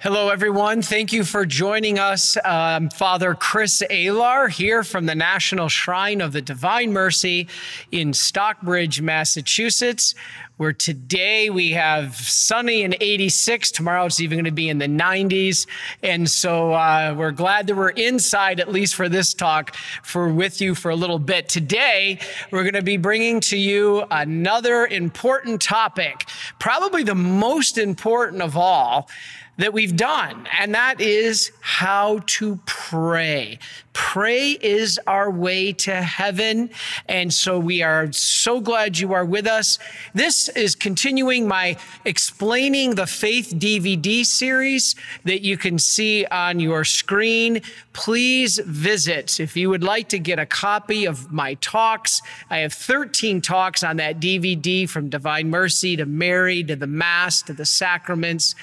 Hello, everyone. Thank you for joining us. Um, Father Chris Alar here from the National Shrine of the Divine Mercy in Stockbridge, Massachusetts, where today we have sunny and 86. Tomorrow it's even going to be in the 90s. And so uh, we're glad that we're inside, at least for this talk, for with you for a little bit. Today, we're going to be bringing to you another important topic, probably the most important of all that we've done, and that is how to pray. Pray is our way to heaven. And so we are so glad you are with us. This is continuing my Explaining the Faith DVD series that you can see on your screen. Please visit if you would like to get a copy of my talks. I have 13 talks on that DVD from Divine Mercy to Mary to the Mass to the sacraments.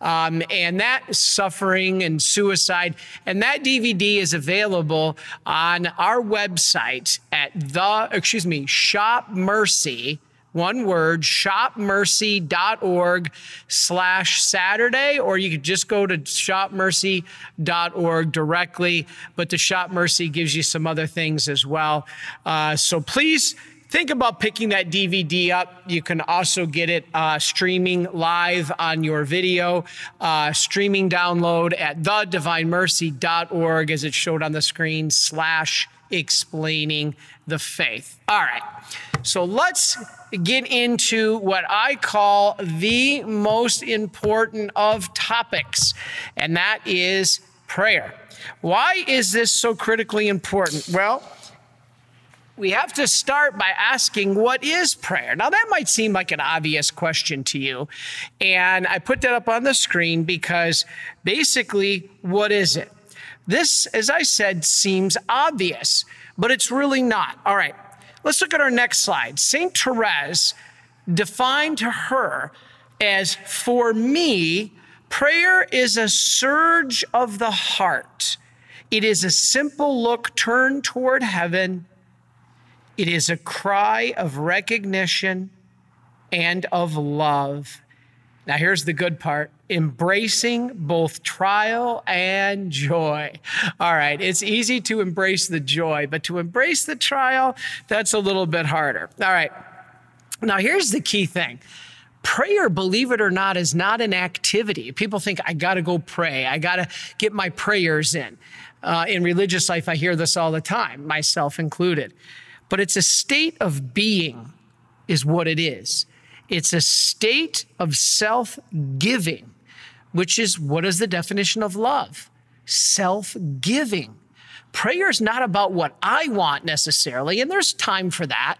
Um, and that suffering and suicide. And that DVD is available on our website at the, excuse me, Shop Mercy one word, shopmercy.org slash Saturday, or you could just go to shopmercy.org directly. But the Shop Mercy gives you some other things as well. Uh, so please think about picking that DVD up. You can also get it uh, streaming live on your video, uh, streaming download at thedivinemercy.org as it showed on the screen, slash explaining the faith. All right. So let's get into what I call the most important of topics, and that is prayer. Why is this so critically important? Well, we have to start by asking, what is prayer? Now, that might seem like an obvious question to you. And I put that up on the screen because basically, what is it? This, as I said, seems obvious, but it's really not. All right, let's look at our next slide. St. Therese defined to her as for me, prayer is a surge of the heart. It is a simple look turned toward heaven it is a cry of recognition and of love. Now, here's the good part embracing both trial and joy. All right, it's easy to embrace the joy, but to embrace the trial, that's a little bit harder. All right, now here's the key thing prayer, believe it or not, is not an activity. People think, I got to go pray, I got to get my prayers in. Uh, in religious life, I hear this all the time, myself included but it's a state of being, is what it is. It's a state of self giving, which is what is the definition of love? Self giving. Prayer is not about what I want necessarily, and there's time for that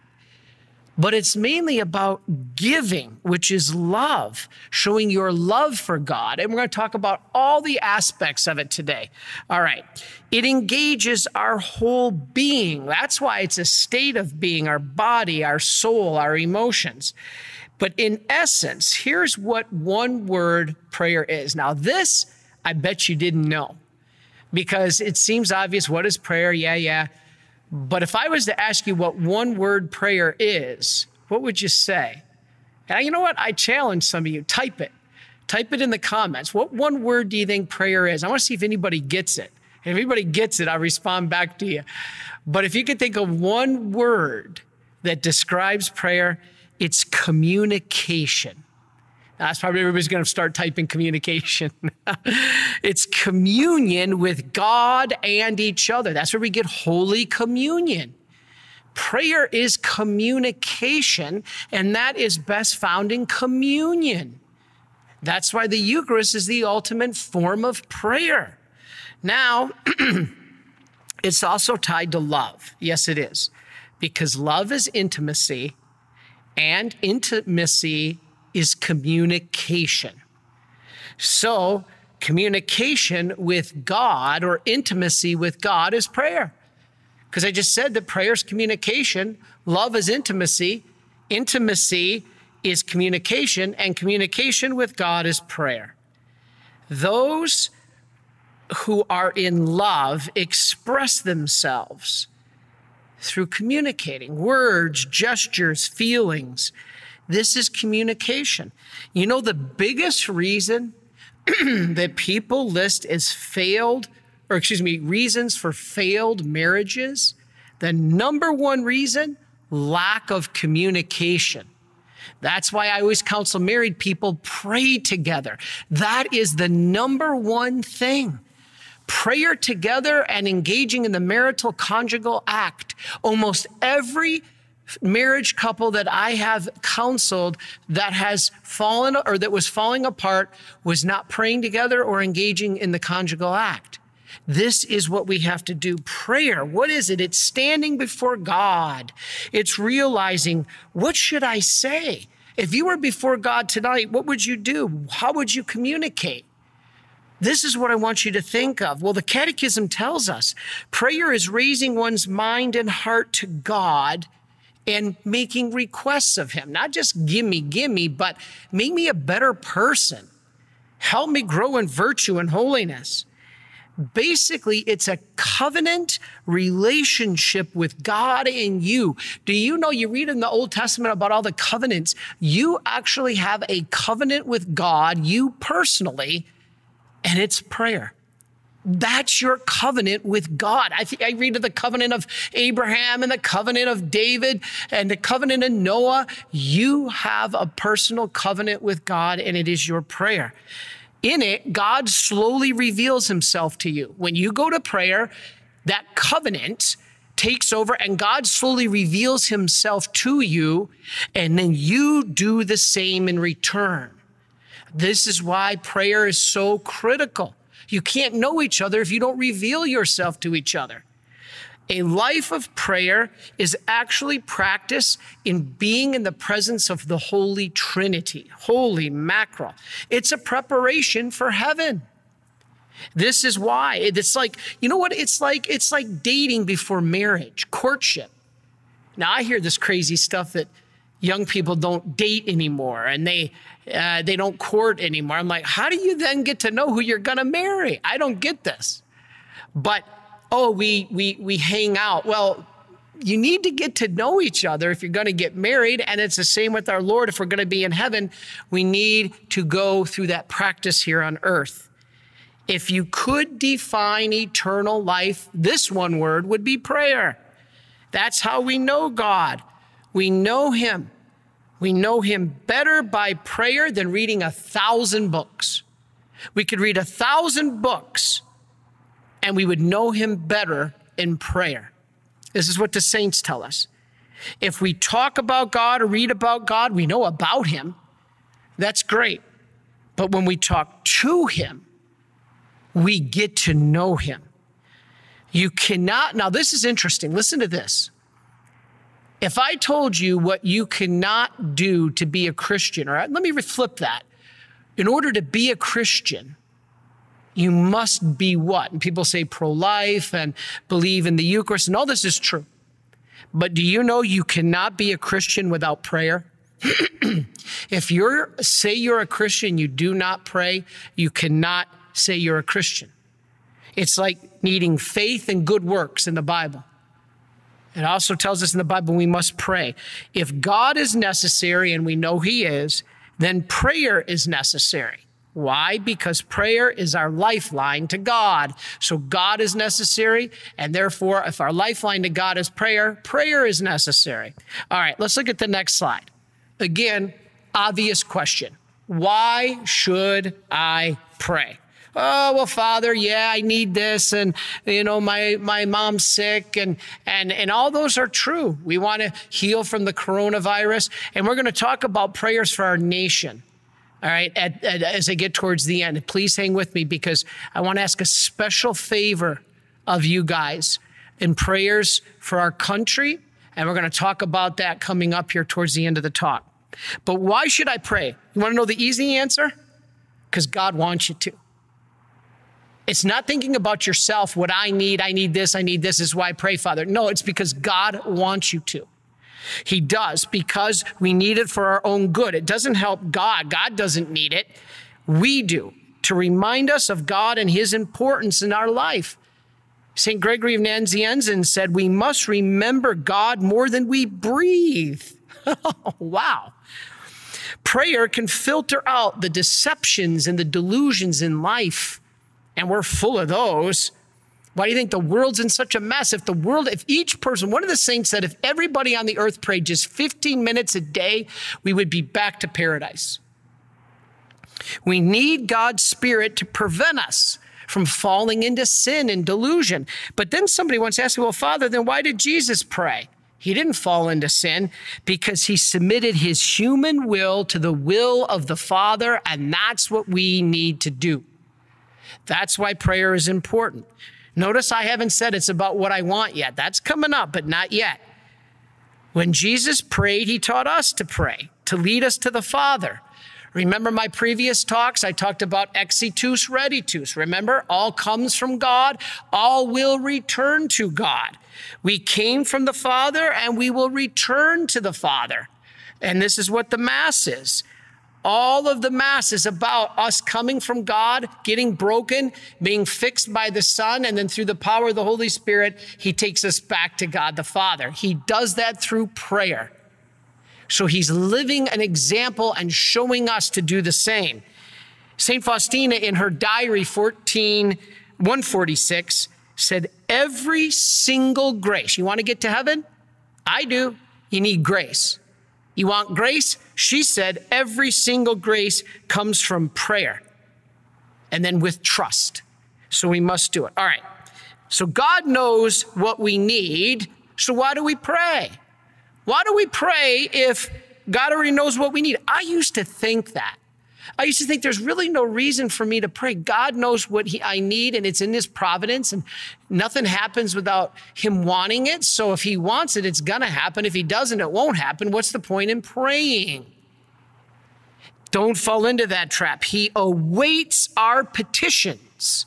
but it's mainly about giving, which is love, showing your love for God. And we're going to talk about all the aspects of it today. All right. It engages our whole being. That's why it's a state of being, our body, our soul, our emotions. But in essence, here's what one word prayer is. Now, this I bet you didn't know because it seems obvious. What is prayer? Yeah, yeah. But if I was to ask you what one word prayer is, what would you say? And you know what? I challenge some of you. Type it. Type it in the comments. What one word do you think prayer is? I want to see if anybody gets it. If anybody gets it, I'll respond back to you. But if you could think of one word that describes prayer, it's communication. That's probably everybody's going to start typing communication. it's communion with God and each other. That's where we get Holy Communion. Prayer is communication, and that is best found in communion. That's why the Eucharist is the ultimate form of prayer. Now, it's also tied to love. Yes, it is. Because love is intimacy, and intimacy is communication. So, communication with God or intimacy with God is prayer. Because I just said that prayer is communication, love is intimacy, intimacy is communication, and communication with God is prayer. Those who are in love express themselves through communicating words, gestures, feelings this is communication. You know, the biggest reason that people list as failed, or excuse me, reasons for failed marriages, the number one reason, lack of communication. That's why I always counsel married people pray together. That is the number one thing. Prayer together and engaging in the marital conjugal act. Almost every marriage couple that I have counseled that has fallen or that was falling apart was not praying together or engaging in the conjugal act. This is what we have to do. Prayer. What is it? It's standing before God. It's realizing, what should I say? If you were before God tonight, what would you do? How would you communicate? This is what I want you to think of. Well, the Catechism tells us prayer is raising one's mind and heart to God and making requests of Him. Not just gimme, gimme, but make me a better person. Help me grow in virtue and holiness. Basically, it's a covenant relationship with God and you. Do you know you read in the Old Testament about all the covenants? You actually have a covenant with God, you personally, and it's prayer. That's your covenant with God. I I read of the covenant of Abraham and the covenant of David and the covenant of Noah. You have a personal covenant with God, and it is your prayer. In it, God slowly reveals himself to you. When you go to prayer, that covenant takes over and God slowly reveals himself to you, and then you do the same in return. This is why prayer is so critical. You can't know each other if you don't reveal yourself to each other. A life of prayer is actually practice in being in the presence of the Holy Trinity. Holy mackerel. It's a preparation for heaven. This is why it's like, you know what? It's like, it's like dating before marriage, courtship. Now I hear this crazy stuff that young people don't date anymore and they, uh, they don't court anymore. I'm like, how do you then get to know who you're going to marry? I don't get this. But oh, we, we, we hang out. Well, you need to get to know each other if you're going to get married. And it's the same with our Lord. If we're going to be in heaven, we need to go through that practice here on earth. If you could define eternal life, this one word would be prayer. That's how we know God. We know Him. We know Him better by prayer than reading a thousand books. We could read a thousand books and we would know him better in prayer. This is what the saints tell us. If we talk about God or read about God, we know about him. That's great. But when we talk to him, we get to know him. You cannot, now this is interesting. Listen to this. If I told you what you cannot do to be a Christian, all right, let me flip that. In order to be a Christian, you must be what? And people say pro life and believe in the Eucharist, and all this is true. But do you know you cannot be a Christian without prayer? if you're, say you're a Christian, you do not pray, you cannot say you're a Christian. It's like needing faith and good works in the Bible. It also tells us in the Bible we must pray. If God is necessary, and we know He is, then prayer is necessary. Why? Because prayer is our lifeline to God. So God is necessary. And therefore, if our lifeline to God is prayer, prayer is necessary. All right, let's look at the next slide. Again, obvious question. Why should I pray? Oh well father yeah i need this and you know my my mom's sick and and and all those are true we want to heal from the coronavirus and we're going to talk about prayers for our nation all right, at, at, as I get towards the end, please hang with me because I want to ask a special favor of you guys in prayers for our country. And we're going to talk about that coming up here towards the end of the talk. But why should I pray? You want to know the easy answer? Because God wants you to. It's not thinking about yourself, what I need, I need this, I need this, is why I pray, Father. No, it's because God wants you to. He does because we need it for our own good. It doesn't help God. God doesn't need it. We do to remind us of God and his importance in our life. St. Gregory of Nazianzen said, We must remember God more than we breathe. wow. prayer can filter out the deceptions and the delusions in life. And we're full of those. Why do you think the world's in such a mess? If the world, if each person, one of the saints said, if everybody on the earth prayed just 15 minutes a day, we would be back to paradise. We need God's Spirit to prevent us from falling into sin and delusion. But then somebody once asked me, well, Father, then why did Jesus pray? He didn't fall into sin because he submitted his human will to the will of the Father, and that's what we need to do. That's why prayer is important. Notice I haven't said it's about what I want yet. That's coming up, but not yet. When Jesus prayed, he taught us to pray, to lead us to the Father. Remember my previous talks? I talked about exitus reditus. Remember, all comes from God, all will return to God. We came from the Father and we will return to the Father. And this is what the Mass is. All of the Mass is about us coming from God, getting broken, being fixed by the Son, and then through the power of the Holy Spirit, He takes us back to God the Father. He does that through prayer. So he's living an example and showing us to do the same. St. Faustina in her diary 14 146 said every single grace. You want to get to heaven? I do. You need grace. You want grace? She said every single grace comes from prayer and then with trust. So we must do it. All right. So God knows what we need. So why do we pray? Why do we pray if God already knows what we need? I used to think that. I used to think there's really no reason for me to pray. God knows what he, I need and it's in his providence and nothing happens without him wanting it. So if he wants it, it's going to happen. If he doesn't, it won't happen. What's the point in praying? Don't fall into that trap. He awaits our petitions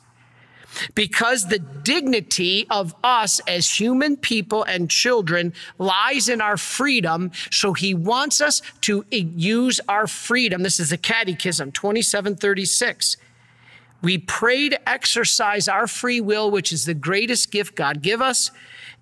because the dignity of us as human people and children lies in our freedom. So he wants us to use our freedom. This is the Catechism 2736. We pray to exercise our free will, which is the greatest gift God give us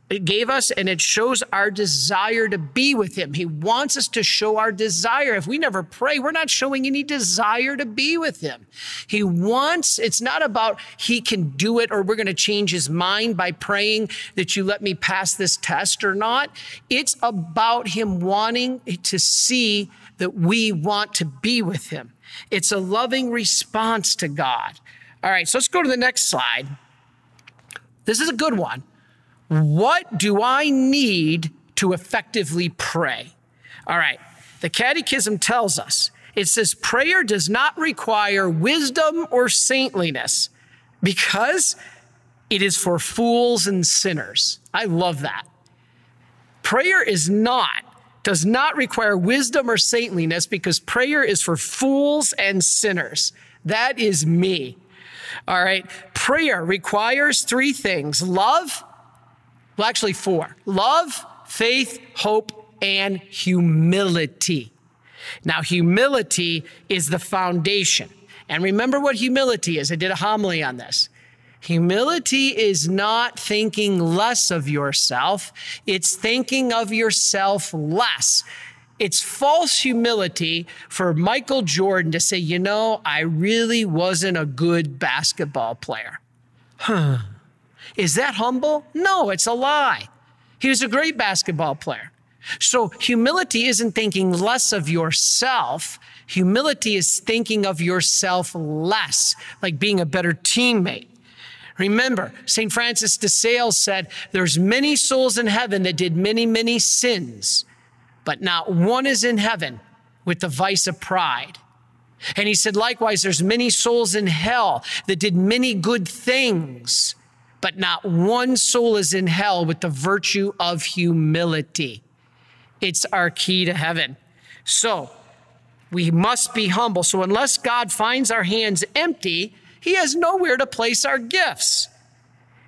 it gave us and it shows our desire to be with him. He wants us to show our desire. If we never pray, we're not showing any desire to be with him. He wants, it's not about he can do it or we're going to change his mind by praying that you let me pass this test or not. It's about him wanting to see that we want to be with him. It's a loving response to God. All right, so let's go to the next slide. This is a good one. What do I need to effectively pray? All right, the Catechism tells us it says prayer does not require wisdom or saintliness because it is for fools and sinners. I love that. Prayer is not, does not require wisdom or saintliness because prayer is for fools and sinners. That is me. All right. Prayer requires three things love, well, actually, four love, faith, hope, and humility. Now, humility is the foundation. And remember what humility is. I did a homily on this. Humility is not thinking less of yourself, it's thinking of yourself less. It's false humility for Michael Jordan to say, you know, I really wasn't a good basketball player. Huh. Is that humble? No, it's a lie. He was a great basketball player. So humility isn't thinking less of yourself. Humility is thinking of yourself less, like being a better teammate. Remember, St. Francis de Sales said, there's many souls in heaven that did many, many sins, but not one is in heaven with the vice of pride. And he said, likewise, there's many souls in hell that did many good things, but not one soul is in hell with the virtue of humility. It's our key to heaven. So we must be humble. So unless God finds our hands empty, he has nowhere to place our gifts.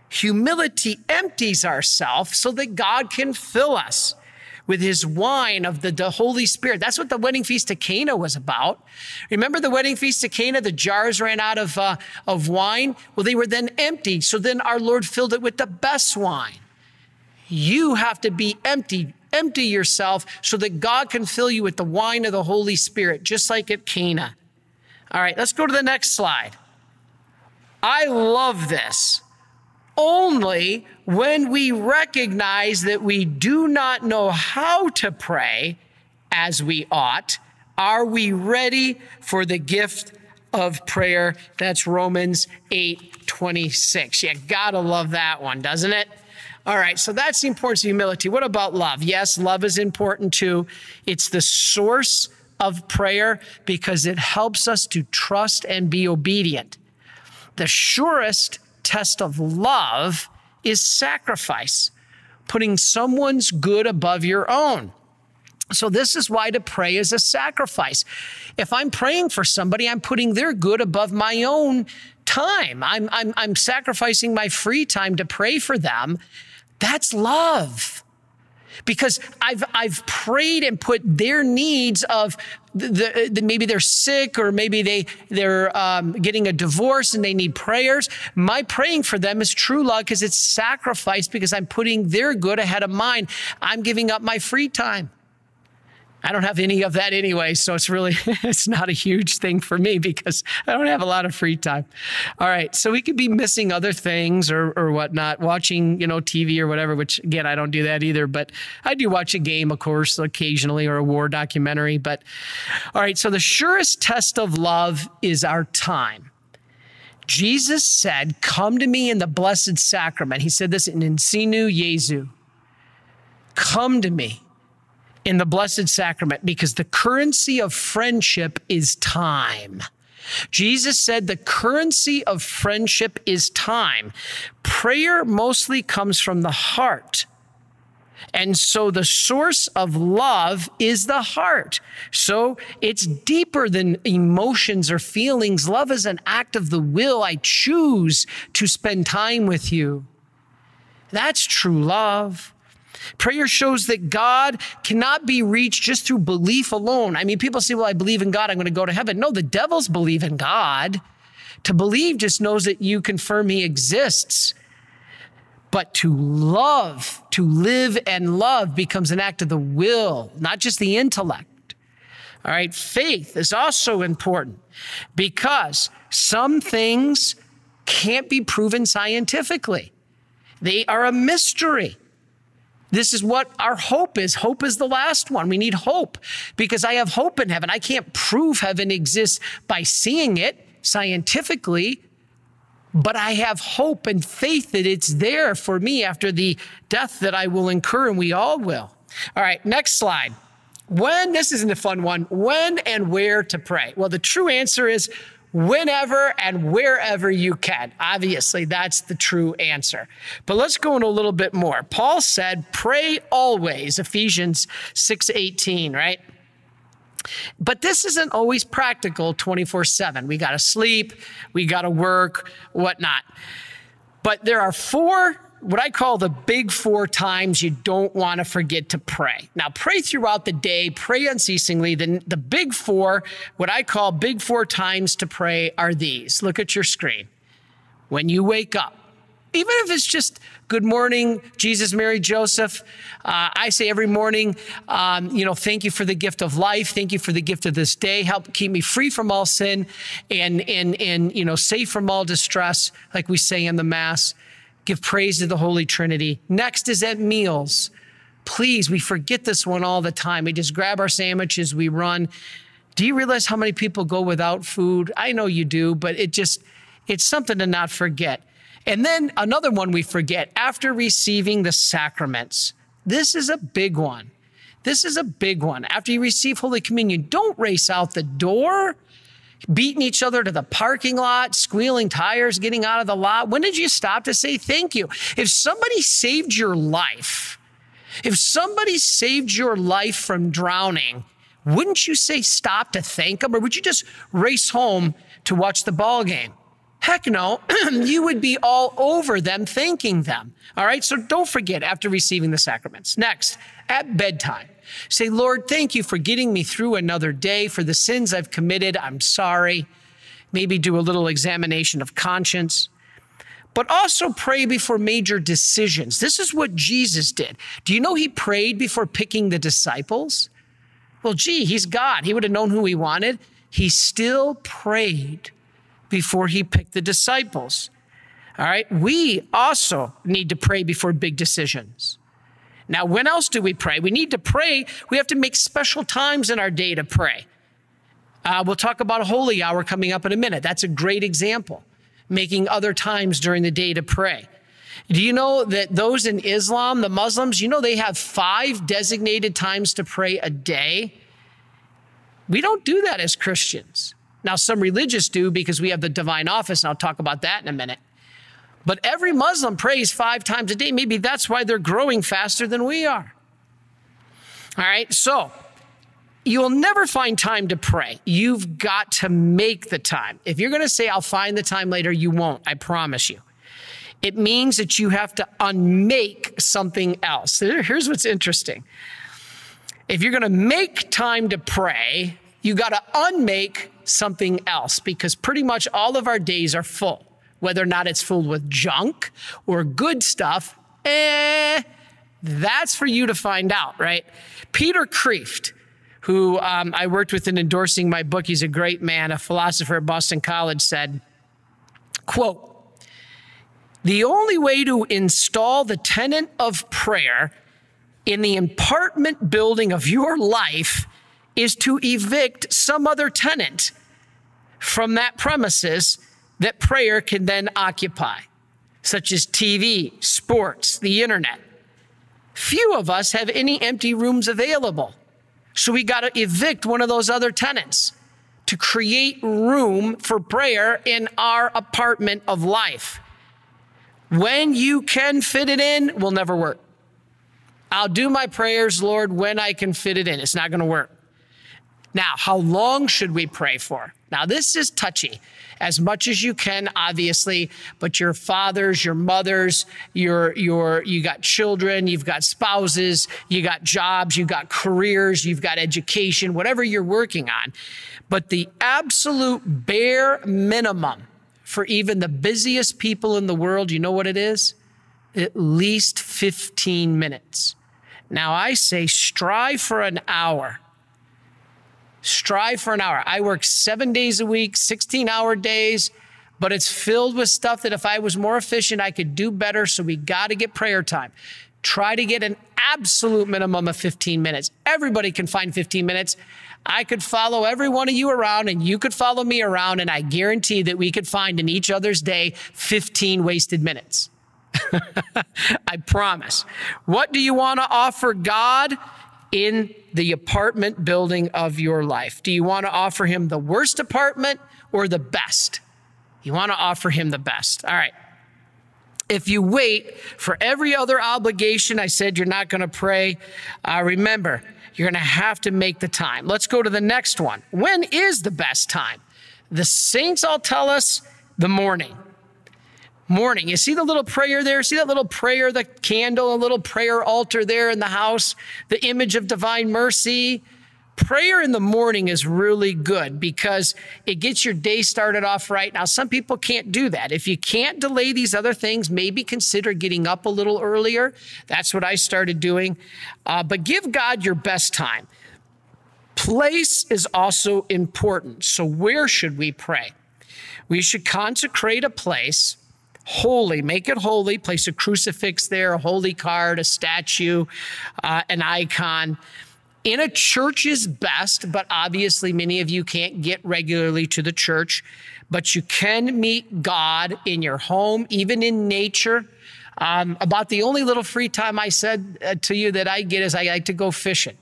Humility empties ourselves so that God can fill us with his wine of the, the, Holy Spirit. That's what the wedding feast of Cana was about. Remember the wedding feast of Cana? The jars ran out of, uh, of wine. Well, they were then empty. So then our Lord filled it with the best wine. You have to be empty Empty yourself so that God can fill you with the wine of the Holy Spirit, just like at Cana. All right, let's go to the next slide. I love this. Only when we recognize that we do not know how to pray as we ought, are we ready for the gift of prayer? That's Romans 8 26. You gotta love that one, doesn't it? All right, so that's the importance of humility. What about love? Yes, love is important too. It's the source of prayer because it helps us to trust and be obedient. The surest test of love is sacrifice, putting someone's good above your own. So, this is why to pray is a sacrifice. If I'm praying for somebody, I'm putting their good above my own time. I'm, I'm, I'm sacrificing my free time to pray for them. That's love. Because I've, I've prayed and put their needs of the, the, maybe they're sick or maybe they, they're um, getting a divorce and they need prayers. My praying for them is true love because it's sacrifice because I'm putting their good ahead of mine. I'm giving up my free time. I don't have any of that anyway, so it's really it's not a huge thing for me because I don't have a lot of free time. All right, so we could be missing other things or or whatnot, watching you know TV or whatever. Which again, I don't do that either, but I do watch a game, of course, occasionally or a war documentary. But all right, so the surest test of love is our time. Jesus said, "Come to me in the blessed sacrament." He said this in Ensino Jesu. Come to me in the Blessed Sacrament because the currency of friendship is time. Jesus said the currency of friendship is time. Prayer mostly comes from the heart. And so the source of love is the heart. So it's deeper than emotions or feelings. Love is an act of the will. I choose to spend time with you. That's true love. Prayer shows that God cannot be reached just through belief alone. I mean, people say, well, I believe in God, I'm going to go to heaven. No, the devils believe in God. To believe just knows that you confirm he exists. But to love, to live and love becomes an act of the will, not just the intellect. All right, faith is also important because some things can't be proven scientifically. They are a mystery. This is what our hope is. Hope is the last one. We need hope because I have hope in heaven. I can't prove heaven exists by seeing it scientifically, but I have hope and faith that it's there for me after the death that I will incur, and we all will. All right, next slide. When, this isn't a fun one, when and where to pray? Well, the true answer is whenever and wherever you can. Obviously, that's the true answer. But let's go in a little bit more. Paul said, pray always, Ephesians 6:18, right? But this isn't always practical 24 7. We got to sleep, we got to work, whatnot. But there are four what I call the big four times you don't want to forget to pray. Now, pray throughout the day, pray unceasingly. The, the big four, what I call big four times to pray, are these. Look at your screen. When you wake up, even if it's just good morning, Jesus, Mary, Joseph. Uh, I say every morning, um, you know, thank you for the gift of life. Thank you for the gift of this day. Help keep me free from all sin and, and, and, you know, safe from all distress, like we say in the Mass. Give praise to the Holy Trinity. Next is at meals. Please, we forget this one all the time. We just grab our sandwiches, we run. Do you realize how many people go without food? I know you do, but it just, it's something to not forget. And then another one we forget after receiving the sacraments. This is a big one. This is a big one. After you receive Holy Communion, don't race out the door beating each other to the parking lot, squealing tires, getting out of the lot? When did you stop to say thank you? If somebody saved your life, if somebody saved your life from drowning, wouldn't you say stop to thank them or would you just race home to watch the ball game? Heck no, you would be all over them thanking them. All right, so don't forget after receiving the sacraments. Next, at bedtime. Say, Lord, thank you for getting me through another day. For the sins I've committed, I'm sorry. Maybe do a little examination of conscience. but also pray before major decisions. This is what Jesus did. Do you know he prayed before picking the disciples? Well, gee, he's God. He would have known who he wanted. He still prayed before he picked the disciples. All right. We also need to pray before big decisions. Now, when else do we pray? We need to pray. We have to make special times in our day to pray. Uh, we'll talk about a holy hour coming up in a minute. That's a great example, making other times during the day to pray. Do you know that those in Islam, the Muslims, you know they have five designated times to pray a day? We don't do that as Christians. Now, some religious do because we have the divine office, and I'll talk about that in a minute. But every Muslim prays five times a day. Maybe that's why they're growing faster than we are. All right, so you'll never find time to pray. You've got to make the time. If you're going to say, I'll find the time later, you won't, I promise you. It means that you have to unmake something else. Here's what's interesting. If you're going to make time to pray, you got to unmake something else because pretty much all of our days are full. Whether or not it's filled with junk or good stuff, eh, that's for you to find out, right? Peter Kreeft, who um, I worked with in endorsing my book, he's a great man, a philosopher at Boston College, said, quote, the only way to install the tenant of prayer in the apartment building of your life is to evict some other tenant from that premises that prayer can then occupy, such as TV, sports, the internet. Few of us have any empty rooms available. So we got to evict one of those other tenants to create room for prayer in our apartment of life. When you can fit it in, will never work. I'll do my prayers, Lord, when I can fit it in. It's not going to work. Now, how long should we pray for? Now, this is touchy as much as you can, obviously, but your fathers, your mothers, your, your, you got children, you've got spouses, you got jobs, you've got careers, you've got education, whatever you're working on. But the absolute bare minimum for even the busiest people in the world, you know what it is? At least 15 minutes. Now, I say strive for an hour Strive for an hour. I work seven days a week, 16 hour days, but it's filled with stuff that if I was more efficient, I could do better. So we got to get prayer time. Try to get an absolute minimum of 15 minutes. Everybody can find 15 minutes. I could follow every one of you around and you could follow me around, and I guarantee that we could find in each other's day 15 wasted minutes. I promise. What do you want to offer God? In the apartment building of your life? Do you want to offer him the worst apartment or the best? You want to offer him the best. All right. If you wait for every other obligation, I said you're not going to pray. Uh, remember, you're going to have to make the time. Let's go to the next one. When is the best time? The saints all tell us the morning morning. You see the little prayer there? See that little prayer, the candle, a little prayer altar there in the house, the image of divine mercy? Prayer in the morning is really good because it gets your day started off right. Now, some people can't do that. If you can't delay these other things, maybe consider getting up a little earlier. That's what I started doing. Uh, but give God your best time. Place is also important. So, where should we pray? We should consecrate a place holy, make it holy, place a crucifix there, a holy card, a statue, uh, an icon. In a church is best, but obviously many of you can't get regularly to the church, but you can meet God in your home, even in nature. Um, about the only little free time I said uh, to you that I get is I like to go fishing.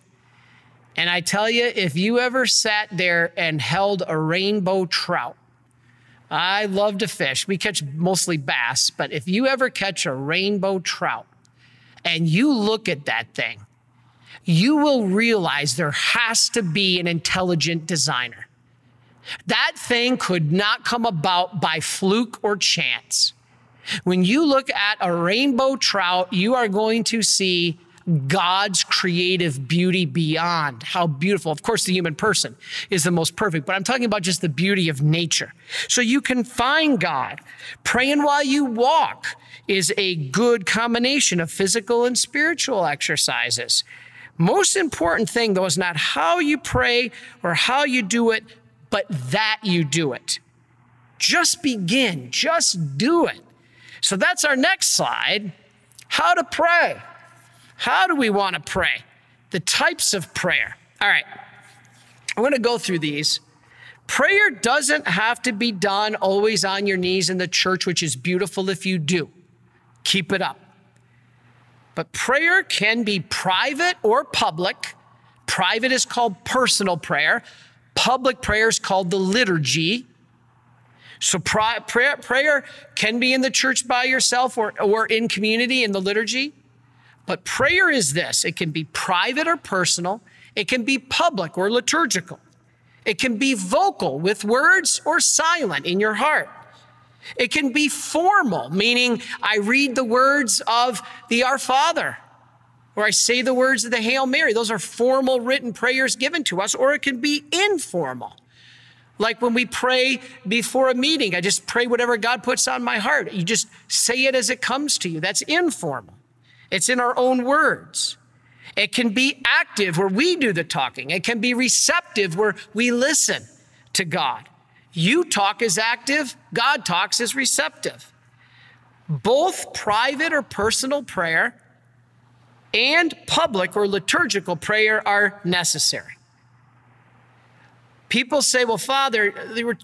And I tell you, if you ever sat there and held a rainbow trout, I love to fish. We catch mostly bass, but if you ever catch a rainbow trout and you look at that thing, you will realize there has to be an intelligent designer. That thing could not come about by fluke or chance. When you look at a rainbow trout, you are going to see God's creative beauty beyond. How beautiful. Of course, the human person is the most perfect, but I'm talking about just the beauty of nature. So you can find God. Praying while you walk is a good combination of physical and spiritual exercises. Most important thing, though, is not how you pray or how you do it, but that you do it. Just begin, just do it. So that's our next slide. How to pray. How do we want to pray? The types of prayer. All right, I'm going to go through these. Prayer doesn't have to be done always on your knees in the church, which is beautiful if you do. Keep it up. But prayer can be private or public. Private is called personal prayer. Public prayer is called the liturgy. So prayer, prayer can be in the church by yourself or, or in community in the liturgy. But prayer is this it can be private or personal, it can be public or liturgical, it can be vocal with words or silent in your heart. It can be formal, meaning I read the words of the Our Father, or I say the words of the Hail Mary. Those are formal written prayers given to us, or it can be informal. Like when we pray before a meeting, I just pray whatever God puts on my heart. You just say it as it comes to you. That's informal. It's in our own words. It can be active where we do the talking. It can be receptive where we listen to God. You talk as active, God talks as receptive. Both private or personal prayer and public or liturgical prayer are necessary. People say, well, Father,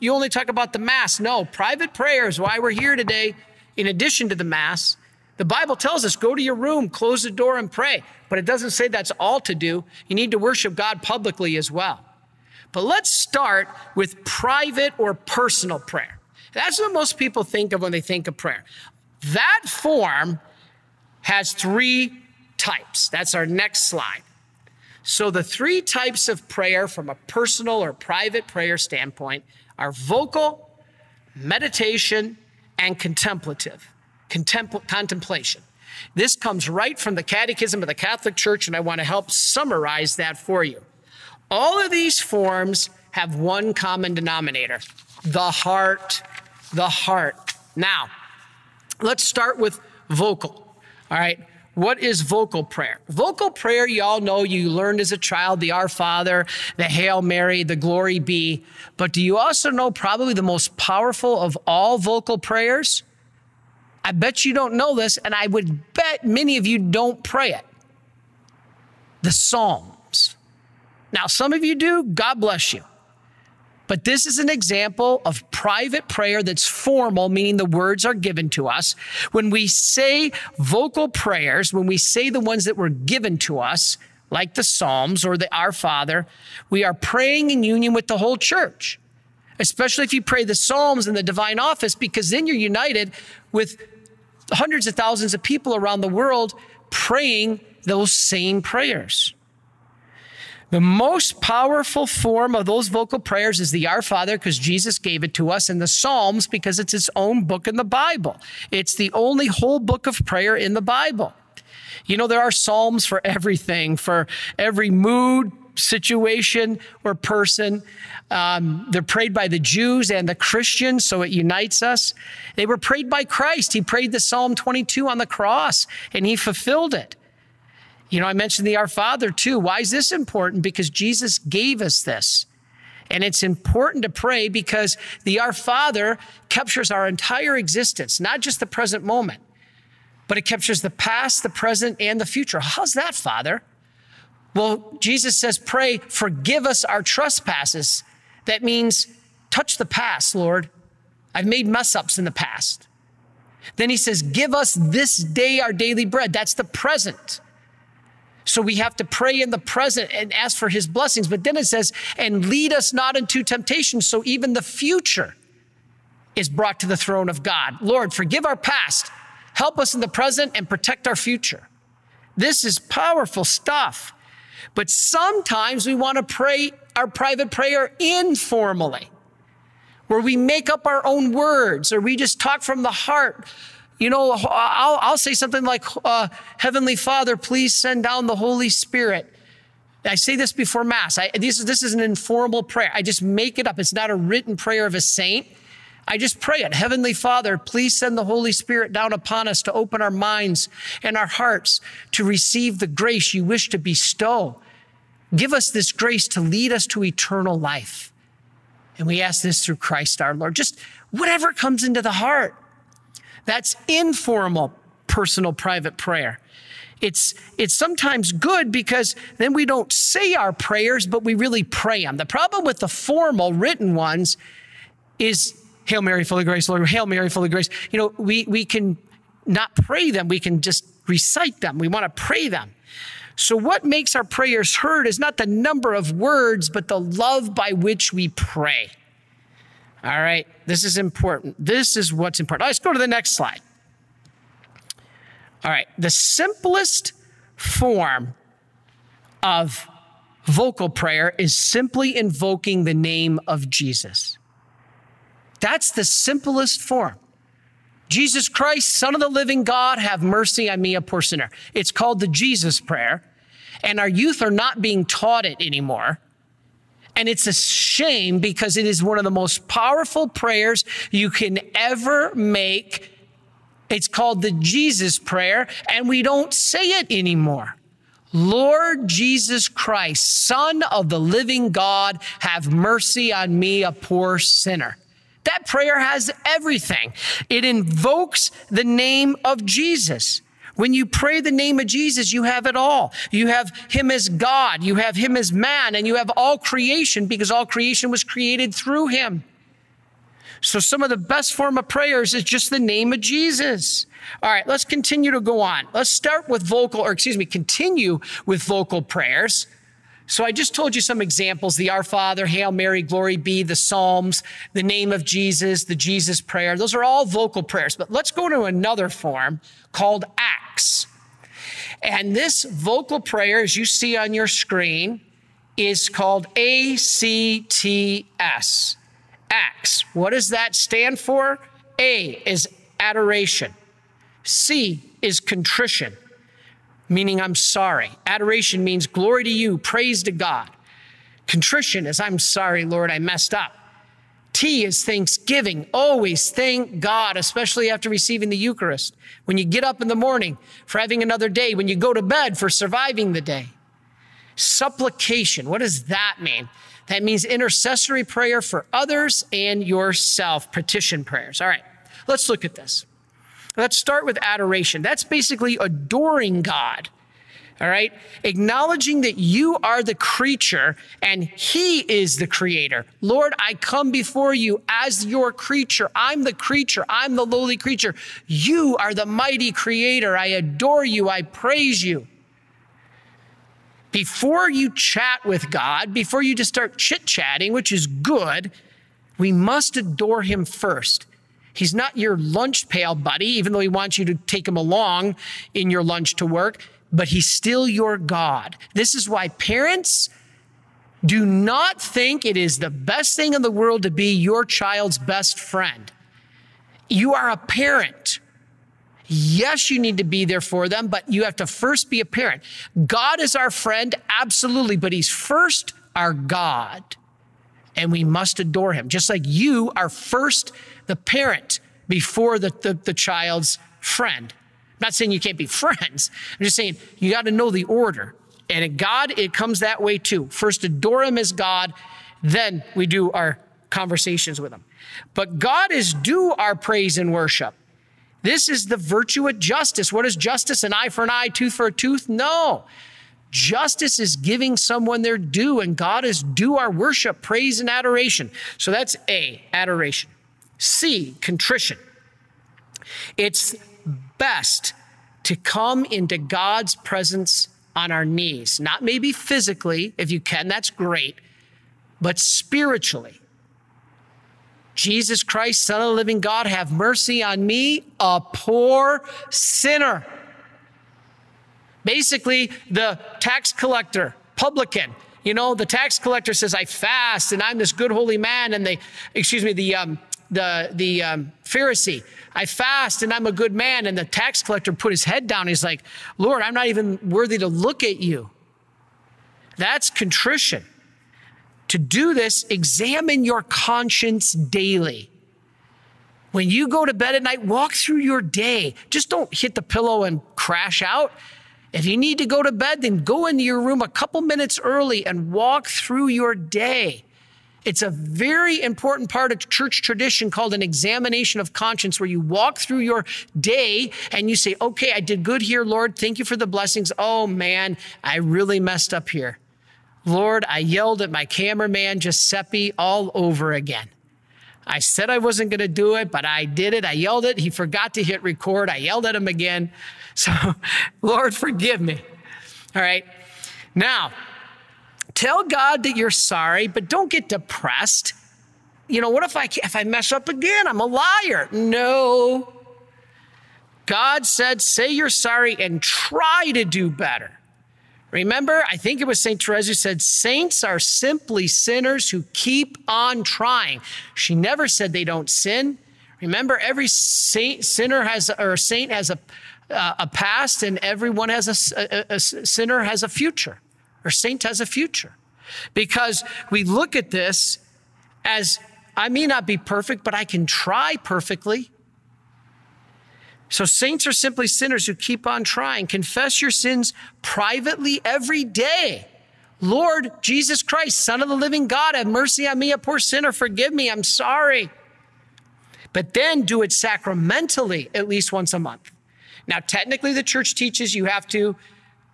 you only talk about the Mass. No, private prayer is why we're here today, in addition to the Mass. The Bible tells us go to your room, close the door, and pray. But it doesn't say that's all to do. You need to worship God publicly as well. But let's start with private or personal prayer. That's what most people think of when they think of prayer. That form has three types. That's our next slide. So, the three types of prayer from a personal or private prayer standpoint are vocal, meditation, and contemplative contempl- contemplation. This comes right from the Catechism of the Catholic Church, and I want to help summarize that for you. All of these forms have one common denominator the heart, the heart. Now, let's start with vocal. All right. What is vocal prayer? Vocal prayer, y'all know you learned as a child the Our Father, the Hail Mary, the Glory Be. But do you also know probably the most powerful of all vocal prayers? I bet you don't know this, and I would bet many of you don't pray it. The Psalms. Now, some of you do, God bless you. But this is an example of private prayer that's formal, meaning the words are given to us. When we say vocal prayers, when we say the ones that were given to us, like the Psalms or the Our Father, we are praying in union with the whole church. Especially if you pray the Psalms in the divine office, because then you're united with hundreds of thousands of people around the world praying those same prayers. The most powerful form of those vocal prayers is the Our Father because Jesus gave it to us, and the Psalms because it's its own book in the Bible. It's the only whole book of prayer in the Bible. You know, there are Psalms for everything, for every mood, situation, or person. Um, they're prayed by the Jews and the Christians, so it unites us. They were prayed by Christ. He prayed the Psalm 22 on the cross, and he fulfilled it. You know, I mentioned the Our Father too. Why is this important? Because Jesus gave us this. And it's important to pray because the Our Father captures our entire existence, not just the present moment, but it captures the past, the present, and the future. How's that, Father? Well, Jesus says, pray, forgive us our trespasses that means touch the past, Lord. I've made mess ups in the past. Then he says, Give us this day our daily bread. That's the present. So we have to pray in the present and ask for his blessings. But then it says, And lead us not into temptation. So even the future is brought to the throne of God. Lord, forgive our past, help us in the present, and protect our future. This is powerful stuff. But sometimes we want to pray our private prayer informally, where we make up our own words or we just talk from the heart. you know, I'll, I'll say something like, uh, Heavenly Father, please send down the Holy Spirit. I say this before Mass. I, this, this is an informal prayer. I just make it up. It's not a written prayer of a saint. I just pray it. Heavenly Father, please send the Holy Spirit down upon us to open our minds and our hearts to receive the grace you wish to bestow. Give us this grace to lead us to eternal life. And we ask this through Christ our Lord. Just whatever comes into the heart. That's informal, personal, private prayer. It's, it's sometimes good because then we don't say our prayers, but we really pray them. The problem with the formal written ones is Hail Mary, full of grace, Lord, Hail Mary, full of grace. You know, we, we can not pray them. We can just recite them. We want to pray them. So what makes our prayers heard is not the number of words, but the love by which we pray. All right. This is important. This is what's important. Let's go to the next slide. All right. The simplest form of vocal prayer is simply invoking the name of Jesus. That's the simplest form. Jesus Christ, Son of the living God, have mercy on me, a poor sinner. It's called the Jesus prayer, and our youth are not being taught it anymore. And it's a shame because it is one of the most powerful prayers you can ever make. It's called the Jesus prayer, and we don't say it anymore. Lord Jesus Christ, Son of the living God, have mercy on me, a poor sinner. That prayer has everything. It invokes the name of Jesus. When you pray the name of Jesus, you have it all. You have him as God, you have him as man, and you have all creation because all creation was created through him. So some of the best form of prayers is just the name of Jesus. All right, let's continue to go on. Let's start with vocal, or excuse me, continue with vocal prayers. So I just told you some examples the Our Father, Hail Mary, Glory be, the Psalms, the name of Jesus, the Jesus prayer. Those are all vocal prayers. But let's go to another form called acts. And this vocal prayer, as you see on your screen, is called ACTS. Acts. What does that stand for? A is adoration. C is contrition meaning I'm sorry. Adoration means glory to you, praise to God. Contrition is I'm sorry, Lord, I messed up. T is thanksgiving. Always thank God, especially after receiving the Eucharist. When you get up in the morning for having another day, when you go to bed for surviving the day. Supplication. What does that mean? That means intercessory prayer for others and yourself, petition prayers. All right, let's look at this. Let's start with adoration. That's basically adoring God. All right. Acknowledging that you are the creature and he is the creator. Lord, I come before you as your creature. I'm the creature. I'm the lowly creature. You are the mighty creator. I adore you. I praise you. Before you chat with God, before you just start chit chatting, which is good, we must adore him first. He's not your lunch pail buddy, even though he wants you to take him along in your lunch to work, but he's still your God. This is why parents do not think it is the best thing in the world to be your child's best friend. You are a parent. Yes, you need to be there for them, but you have to first be a parent. God is our friend, absolutely, but he's first our God. And we must adore him, just like you are first the parent before the, the, the child's friend. I'm not saying you can't be friends. I'm just saying you got to know the order. And in God, it comes that way too. First, adore Him as God, then we do our conversations with Him. But God is due our praise and worship. This is the virtue of justice. What is justice? An eye for an eye, tooth for a tooth? No. Justice is giving someone their due, and God is due our worship, praise, and adoration. So that's A, adoration. C, contrition. It's best to come into God's presence on our knees, not maybe physically, if you can, that's great, but spiritually. Jesus Christ, Son of the living God, have mercy on me, a poor sinner. Basically, the tax collector, publican, you know, the tax collector says, I fast and I'm this good holy man. And they, excuse me, the, um, the, the um, Pharisee, I fast and I'm a good man. And the tax collector put his head down. He's like, Lord, I'm not even worthy to look at you. That's contrition. To do this, examine your conscience daily. When you go to bed at night, walk through your day. Just don't hit the pillow and crash out. If you need to go to bed, then go into your room a couple minutes early and walk through your day. It's a very important part of church tradition called an examination of conscience, where you walk through your day and you say, Okay, I did good here, Lord. Thank you for the blessings. Oh man, I really messed up here. Lord, I yelled at my cameraman, Giuseppe, all over again. I said I wasn't going to do it, but I did it. I yelled it. He forgot to hit record. I yelled at him again. So, Lord, forgive me. All right. Now, tell God that you're sorry, but don't get depressed. You know, what if I if I mess up again? I'm a liar. No. God said, say you're sorry and try to do better. Remember, I think it was St. Therese who said, Saints are simply sinners who keep on trying. She never said they don't sin. Remember, every saint, sinner has, or saint has a, uh, a past, and everyone has a, a, a sinner has a future, or saint has a future. Because we look at this as I may not be perfect, but I can try perfectly. So saints are simply sinners who keep on trying. Confess your sins privately every day. Lord Jesus Christ, Son of the living God, have mercy on me, a poor sinner. Forgive me. I'm sorry. But then do it sacramentally at least once a month. Now, technically, the church teaches you have to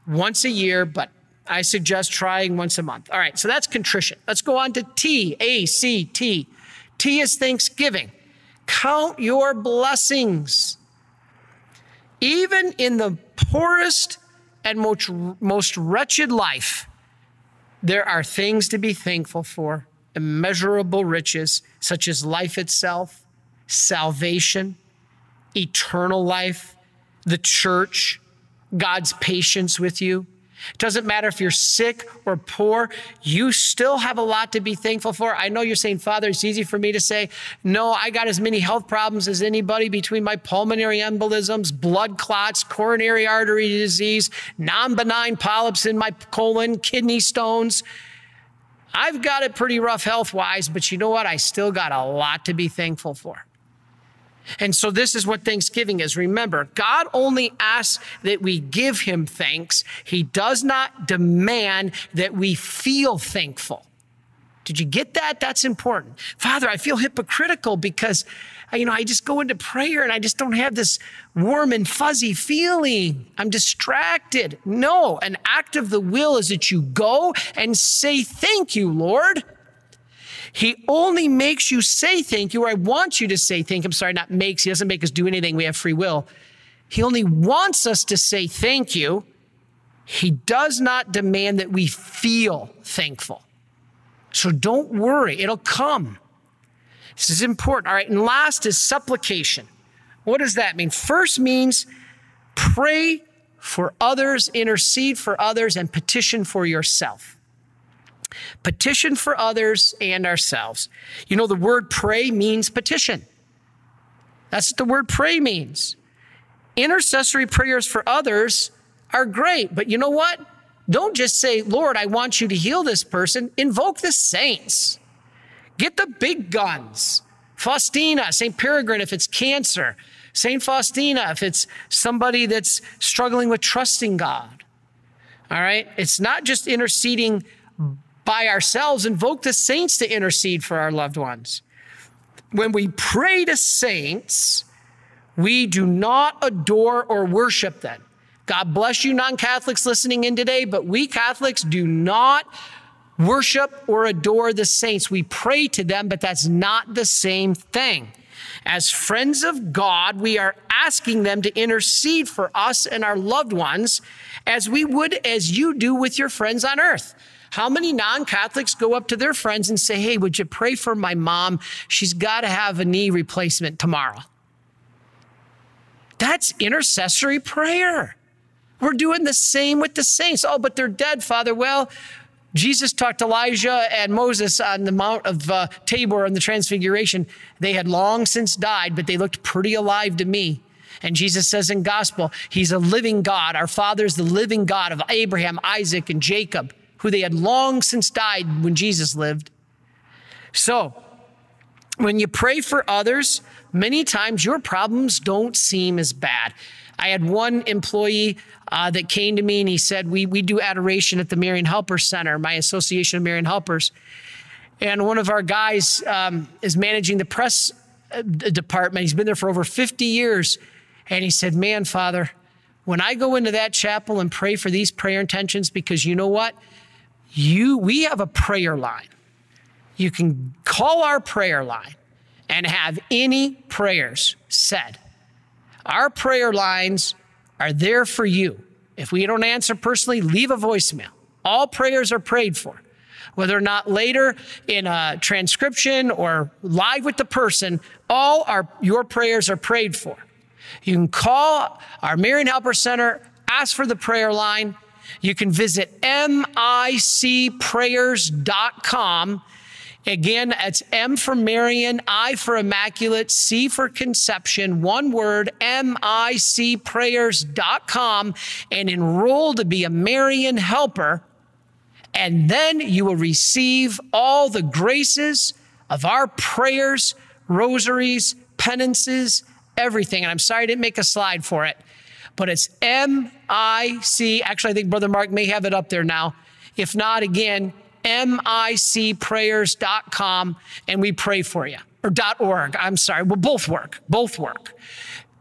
once a year, but I suggest trying once a month. All right, so that's contrition. Let's go on to T, A, C, T. T is thanksgiving. Count your blessings. Even in the poorest and most, most wretched life, there are things to be thankful for, immeasurable riches, such as life itself, salvation, eternal life, the church, God's patience with you. It doesn't matter if you're sick or poor, you still have a lot to be thankful for. I know you're saying, Father, it's easy for me to say, no, I got as many health problems as anybody between my pulmonary embolisms, blood clots, coronary artery disease, non benign polyps in my colon, kidney stones. I've got it pretty rough health wise, but you know what? I still got a lot to be thankful for. And so this is what Thanksgiving is. Remember, God only asks that we give him thanks. He does not demand that we feel thankful. Did you get that? That's important. Father, I feel hypocritical because you know, I just go into prayer and I just don't have this warm and fuzzy feeling. I'm distracted. No, an act of the will is that you go and say, Thank you, Lord. He only makes you say thank you, or I want you to say thank you. I'm sorry, not makes. He doesn't make us do anything. We have free will. He only wants us to say thank you. He does not demand that we feel thankful. So don't worry, it'll come. This is important. All right, and last is supplication. What does that mean? First means pray for others, intercede for others, and petition for yourself petition for others and ourselves. You know, the word pray means petition. That's what the word pray means. Intercessory prayers for others are great, but you know what? Don't just say, Lord, I want you to heal this person. Invoke the saints. Get the big guns. Faustina, St. Peregrine if it's cancer, St. Faustina if it's somebody that's struggling with trusting God. All right? It's not just interceding by ourselves, invoke the saints to intercede for our loved ones. When we pray to saints, we do not adore or worship them. God bless you, non Catholics listening in today, but we Catholics do not worship or adore the saints. We pray to them, but that's not the same thing. As friends of God, we are asking them to intercede for us and our loved ones as we would as you do with your friends on earth. How many non Catholics go up to their friends and say, Hey, would you pray for my mom? She's got to have a knee replacement tomorrow. That's intercessory prayer. We're doing the same with the saints. Oh, but they're dead, Father. Well, Jesus talked to Elijah and Moses on the Mount of uh, Tabor and the Transfiguration. They had long since died, but they looked pretty alive to me. And Jesus says in gospel, he's a living God. Our father is the living God of Abraham, Isaac, and Jacob, who they had long since died when Jesus lived. So, when you pray for others, many times your problems don't seem as bad. I had one employee uh, that came to me and he said, we, we do adoration at the Marian Helper Center, my association of Marian Helpers. And one of our guys um, is managing the press uh, department. He's been there for over 50 years. And he said, Man, Father, when I go into that chapel and pray for these prayer intentions, because you know what? You, we have a prayer line. You can call our prayer line and have any prayers said. Our prayer lines are there for you. If we don't answer personally, leave a voicemail. All prayers are prayed for. Whether or not later in a transcription or live with the person, all our, your prayers are prayed for. You can call our Marian Helper Center, ask for the prayer line. You can visit micprayers.com. Again, it's M for Marian, I for Immaculate, C for Conception, one word, micprayers.com, and enroll to be a Marian helper. And then you will receive all the graces of our prayers, rosaries, penances, everything. And I'm sorry I didn't make a slide for it, but it's M I C. Actually, I think Brother Mark may have it up there now. If not, again, micprayers.com, and we pray for you. Or dot .org, I'm sorry. Well, both work. Both work.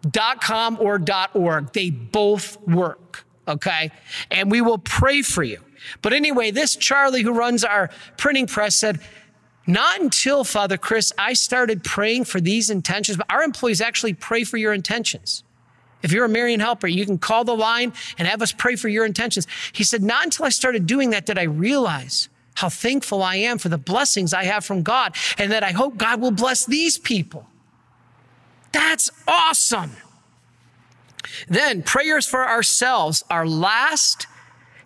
Dot .com or dot .org. They both work, okay? And we will pray for you. But anyway, this Charlie who runs our printing press said, not until, Father Chris, I started praying for these intentions, but our employees actually pray for your intentions. If you're a Marian helper, you can call the line and have us pray for your intentions. He said, Not until I started doing that did I realize how thankful I am for the blessings I have from God and that I hope God will bless these people. That's awesome. Then, prayers for ourselves are last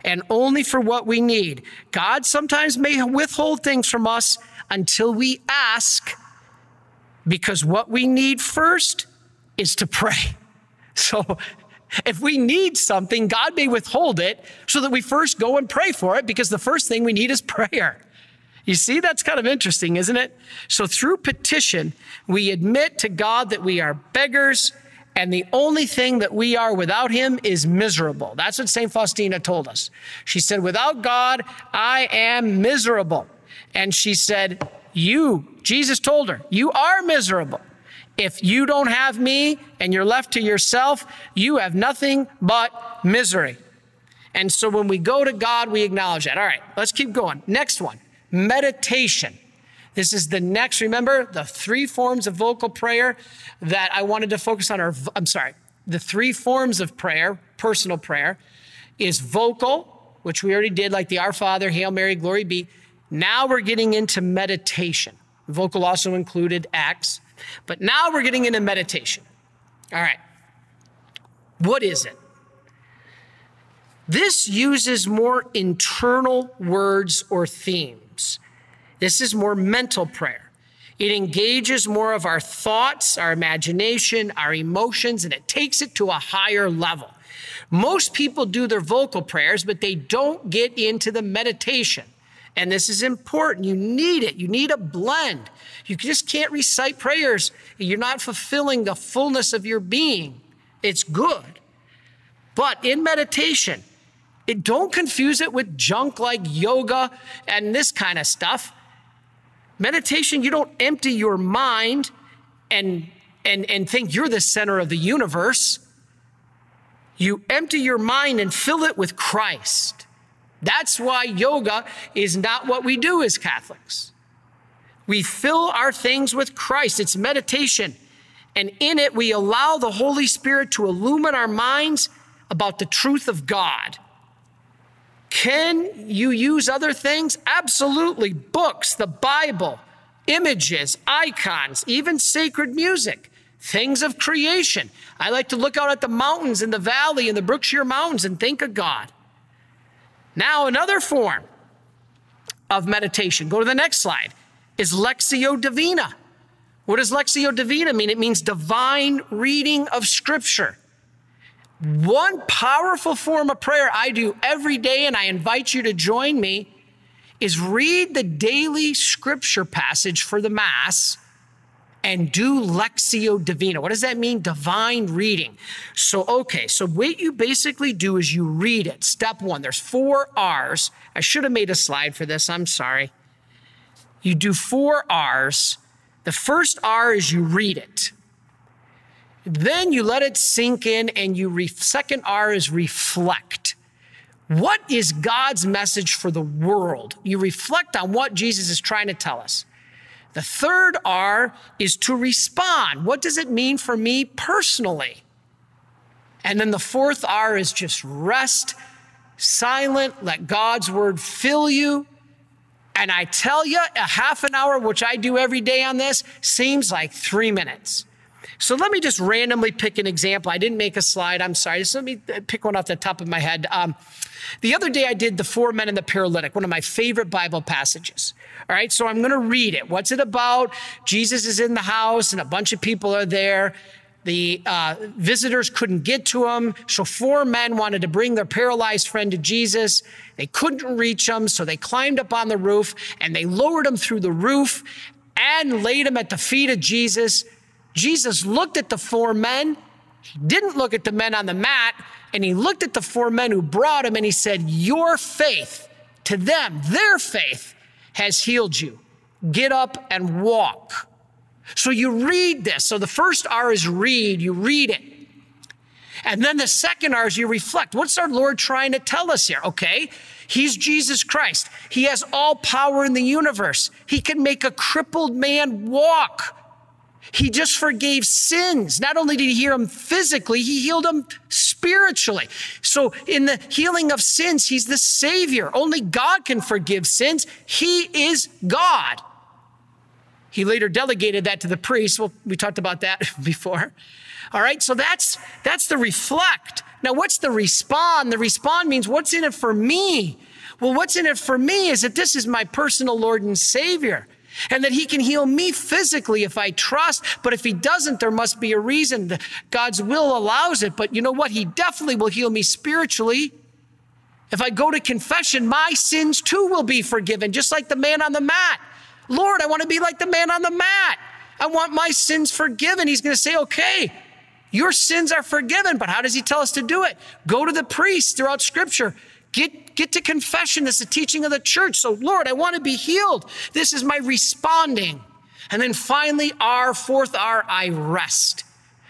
and only for what we need. God sometimes may withhold things from us until we ask, because what we need first is to pray. So if we need something, God may withhold it so that we first go and pray for it because the first thing we need is prayer. You see, that's kind of interesting, isn't it? So through petition, we admit to God that we are beggars and the only thing that we are without him is miserable. That's what St. Faustina told us. She said, without God, I am miserable. And she said, You, Jesus told her, you are miserable. If you don't have me and you're left to yourself, you have nothing but misery. And so when we go to God, we acknowledge that. All right, let's keep going. Next one meditation. This is the next, remember the three forms of vocal prayer that I wanted to focus on are, I'm sorry, the three forms of prayer, personal prayer, is vocal, which we already did, like the Our Father, Hail Mary, Glory be. Now we're getting into meditation. Vocal also included acts, but now we're getting into meditation. All right. What is it? This uses more internal words or themes. This is more mental prayer. It engages more of our thoughts, our imagination, our emotions, and it takes it to a higher level. Most people do their vocal prayers, but they don't get into the meditation. And this is important. You need it. You need a blend. You just can't recite prayers. You're not fulfilling the fullness of your being. It's good. But in meditation, it, don't confuse it with junk like yoga and this kind of stuff. Meditation, you don't empty your mind and, and, and think you're the center of the universe. You empty your mind and fill it with Christ. That's why yoga is not what we do as Catholics. We fill our things with Christ. It's meditation. And in it, we allow the Holy Spirit to illumine our minds about the truth of God. Can you use other things? Absolutely. Books, the Bible, images, icons, even sacred music, things of creation. I like to look out at the mountains and the valley in the Berkshire Mountains and think of God. Now, another form of meditation. Go to the next slide. Is Lectio Divina. What does Lectio Divina mean? It means divine reading of Scripture. One powerful form of prayer I do every day, and I invite you to join me, is read the daily Scripture passage for the Mass and do Lectio Divina. What does that mean? Divine reading. So, okay, so what you basically do is you read it. Step one, there's four R's. I should have made a slide for this. I'm sorry. You do four R's. The first R is you read it. Then you let it sink in, and you re- second R is reflect. What is God's message for the world? You reflect on what Jesus is trying to tell us. The third R is to respond. What does it mean for me personally? And then the fourth R is just rest, silent, let God's word fill you. And I tell you, a half an hour, which I do every day on this, seems like three minutes. So let me just randomly pick an example. I didn't make a slide. I'm sorry. Just let me pick one off the top of my head. Um, the other day I did the four men and the paralytic, one of my favorite Bible passages. All right, so I'm going to read it. What's it about? Jesus is in the house and a bunch of people are there. The uh, visitors couldn't get to him, so four men wanted to bring their paralyzed friend to Jesus. They couldn't reach him, so they climbed up on the roof and they lowered him through the roof and laid him at the feet of Jesus. Jesus looked at the four men. He didn't look at the men on the mat, and he looked at the four men who brought him and he said, Your faith to them, their faith, has healed you. Get up and walk. So you read this. So the first R is read, you read it. And then the second R is you reflect. What's our Lord trying to tell us here? Okay, He's Jesus Christ. He has all power in the universe. He can make a crippled man walk. He just forgave sins. Not only did he heal him physically, he healed him spiritually. So in the healing of sins, he's the savior. Only God can forgive sins. He is God. He later delegated that to the priest. Well, we talked about that before. All right, so that's that's the reflect. Now, what's the respond? The respond means what's in it for me? Well, what's in it for me is that this is my personal Lord and Savior and that he can heal me physically if I trust. But if he doesn't, there must be a reason. God's will allows it. But you know what? He definitely will heal me spiritually. If I go to confession, my sins too will be forgiven, just like the man on the mat. Lord, I want to be like the man on the mat. I want my sins forgiven. He's going to say, okay, your sins are forgiven. But how does he tell us to do it? Go to the priest throughout scripture. Get, get to confession. This is the teaching of the church. So, Lord, I want to be healed. This is my responding. And then finally, our fourth R, I rest.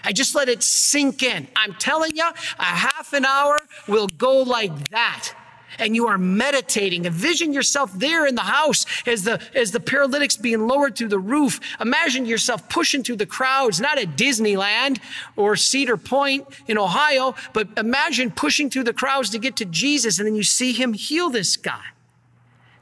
I just let it sink in. I'm telling you, a half an hour will go like that and you are meditating. Envision yourself there in the house as the, as the paralytics being lowered through the roof. Imagine yourself pushing through the crowds, not at Disneyland or Cedar Point in Ohio, but imagine pushing through the crowds to get to Jesus and then you see him heal this guy.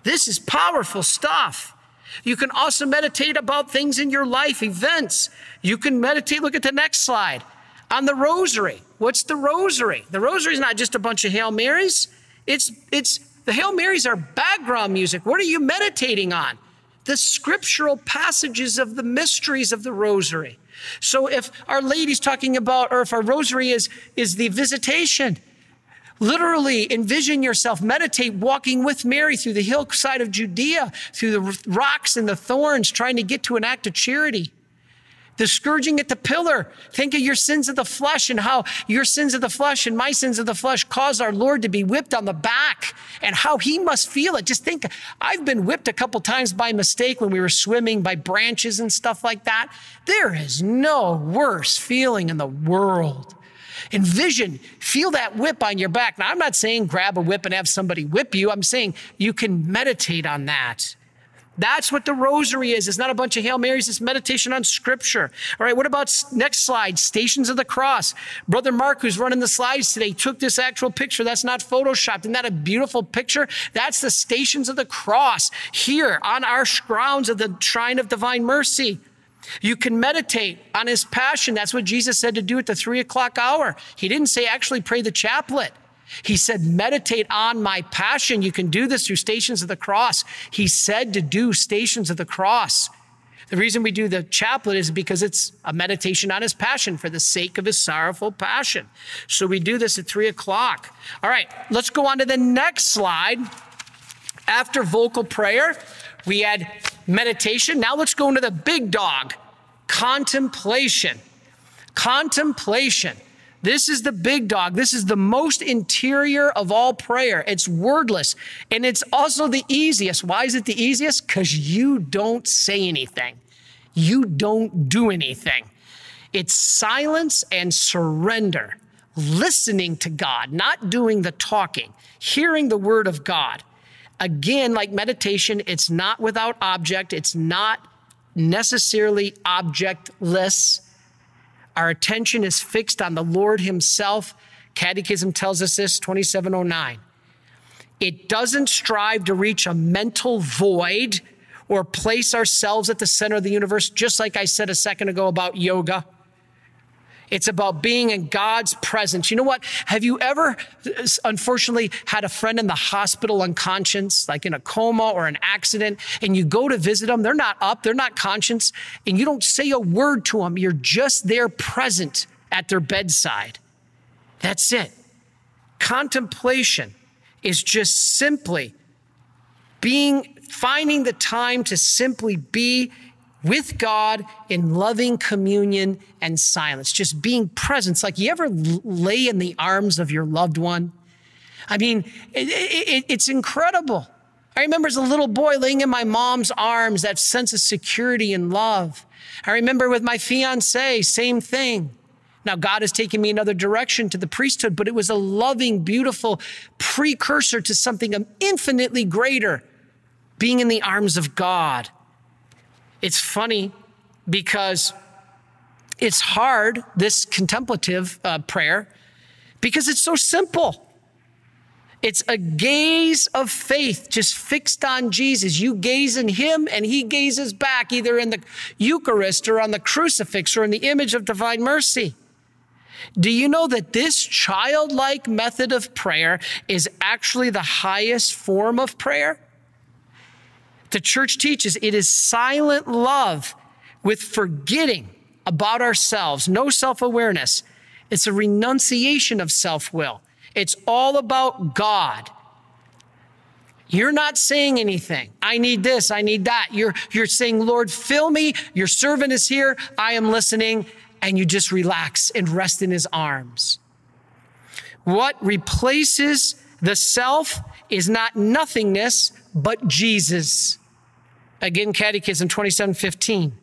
This is powerful stuff. You can also meditate about things in your life, events. You can meditate, look at the next slide, on the rosary. What's the rosary? The rosary is not just a bunch of Hail Marys. It's, it's the Hail Marys are background music. What are you meditating on? The scriptural passages of the mysteries of the rosary. So if Our Lady's talking about, or if our rosary is, is the visitation, literally envision yourself, meditate walking with Mary through the hillside of Judea, through the rocks and the thorns, trying to get to an act of charity the scourging at the pillar. Think of your sins of the flesh and how your sins of the flesh and my sins of the flesh caused our Lord to be whipped on the back and how he must feel it. Just think, I've been whipped a couple times by mistake when we were swimming by branches and stuff like that. There is no worse feeling in the world. Envision, feel that whip on your back. Now, I'm not saying grab a whip and have somebody whip you. I'm saying you can meditate on that. That's what the rosary is. It's not a bunch of Hail Marys, it's meditation on scripture. All right, what about next slide? Stations of the cross. Brother Mark, who's running the slides today, took this actual picture. That's not photoshopped. Isn't that a beautiful picture? That's the stations of the cross here on our grounds of the shrine of divine mercy. You can meditate on his passion. That's what Jesus said to do at the three o'clock hour. He didn't say actually pray the chaplet. He said, meditate on my passion. You can do this through stations of the cross. He said to do stations of the cross. The reason we do the chaplet is because it's a meditation on his passion for the sake of his sorrowful passion. So we do this at three o'clock. All right, let's go on to the next slide. After vocal prayer, we had meditation. Now let's go into the big dog contemplation. Contemplation. This is the big dog. This is the most interior of all prayer. It's wordless and it's also the easiest. Why is it the easiest? Because you don't say anything, you don't do anything. It's silence and surrender, listening to God, not doing the talking, hearing the word of God. Again, like meditation, it's not without object, it's not necessarily objectless our attention is fixed on the Lord Himself. Catechism tells us this, 2709. It doesn't strive to reach a mental void or place ourselves at the center of the universe, just like I said a second ago about yoga. It's about being in God's presence. You know what? Have you ever, unfortunately, had a friend in the hospital unconscious, like in a coma or an accident, and you go to visit them? They're not up, they're not conscious, and you don't say a word to them. You're just there present at their bedside. That's it. Contemplation is just simply being, finding the time to simply be with God in loving communion and silence, just being present. It's like you ever lay in the arms of your loved one? I mean, it, it, it's incredible. I remember as a little boy laying in my mom's arms, that sense of security and love. I remember with my fiance, same thing. Now, God has taken me another direction to the priesthood, but it was a loving, beautiful precursor to something infinitely greater being in the arms of God. It's funny because it's hard, this contemplative uh, prayer, because it's so simple. It's a gaze of faith just fixed on Jesus. You gaze in him and he gazes back either in the Eucharist or on the crucifix or in the image of divine mercy. Do you know that this childlike method of prayer is actually the highest form of prayer? The church teaches it is silent love with forgetting about ourselves, no self awareness. It's a renunciation of self will. It's all about God. You're not saying anything. I need this. I need that. You're, you're saying, Lord, fill me. Your servant is here. I am listening. And you just relax and rest in his arms. What replaces the self is not nothingness, but Jesus. Again, Catechism 2715.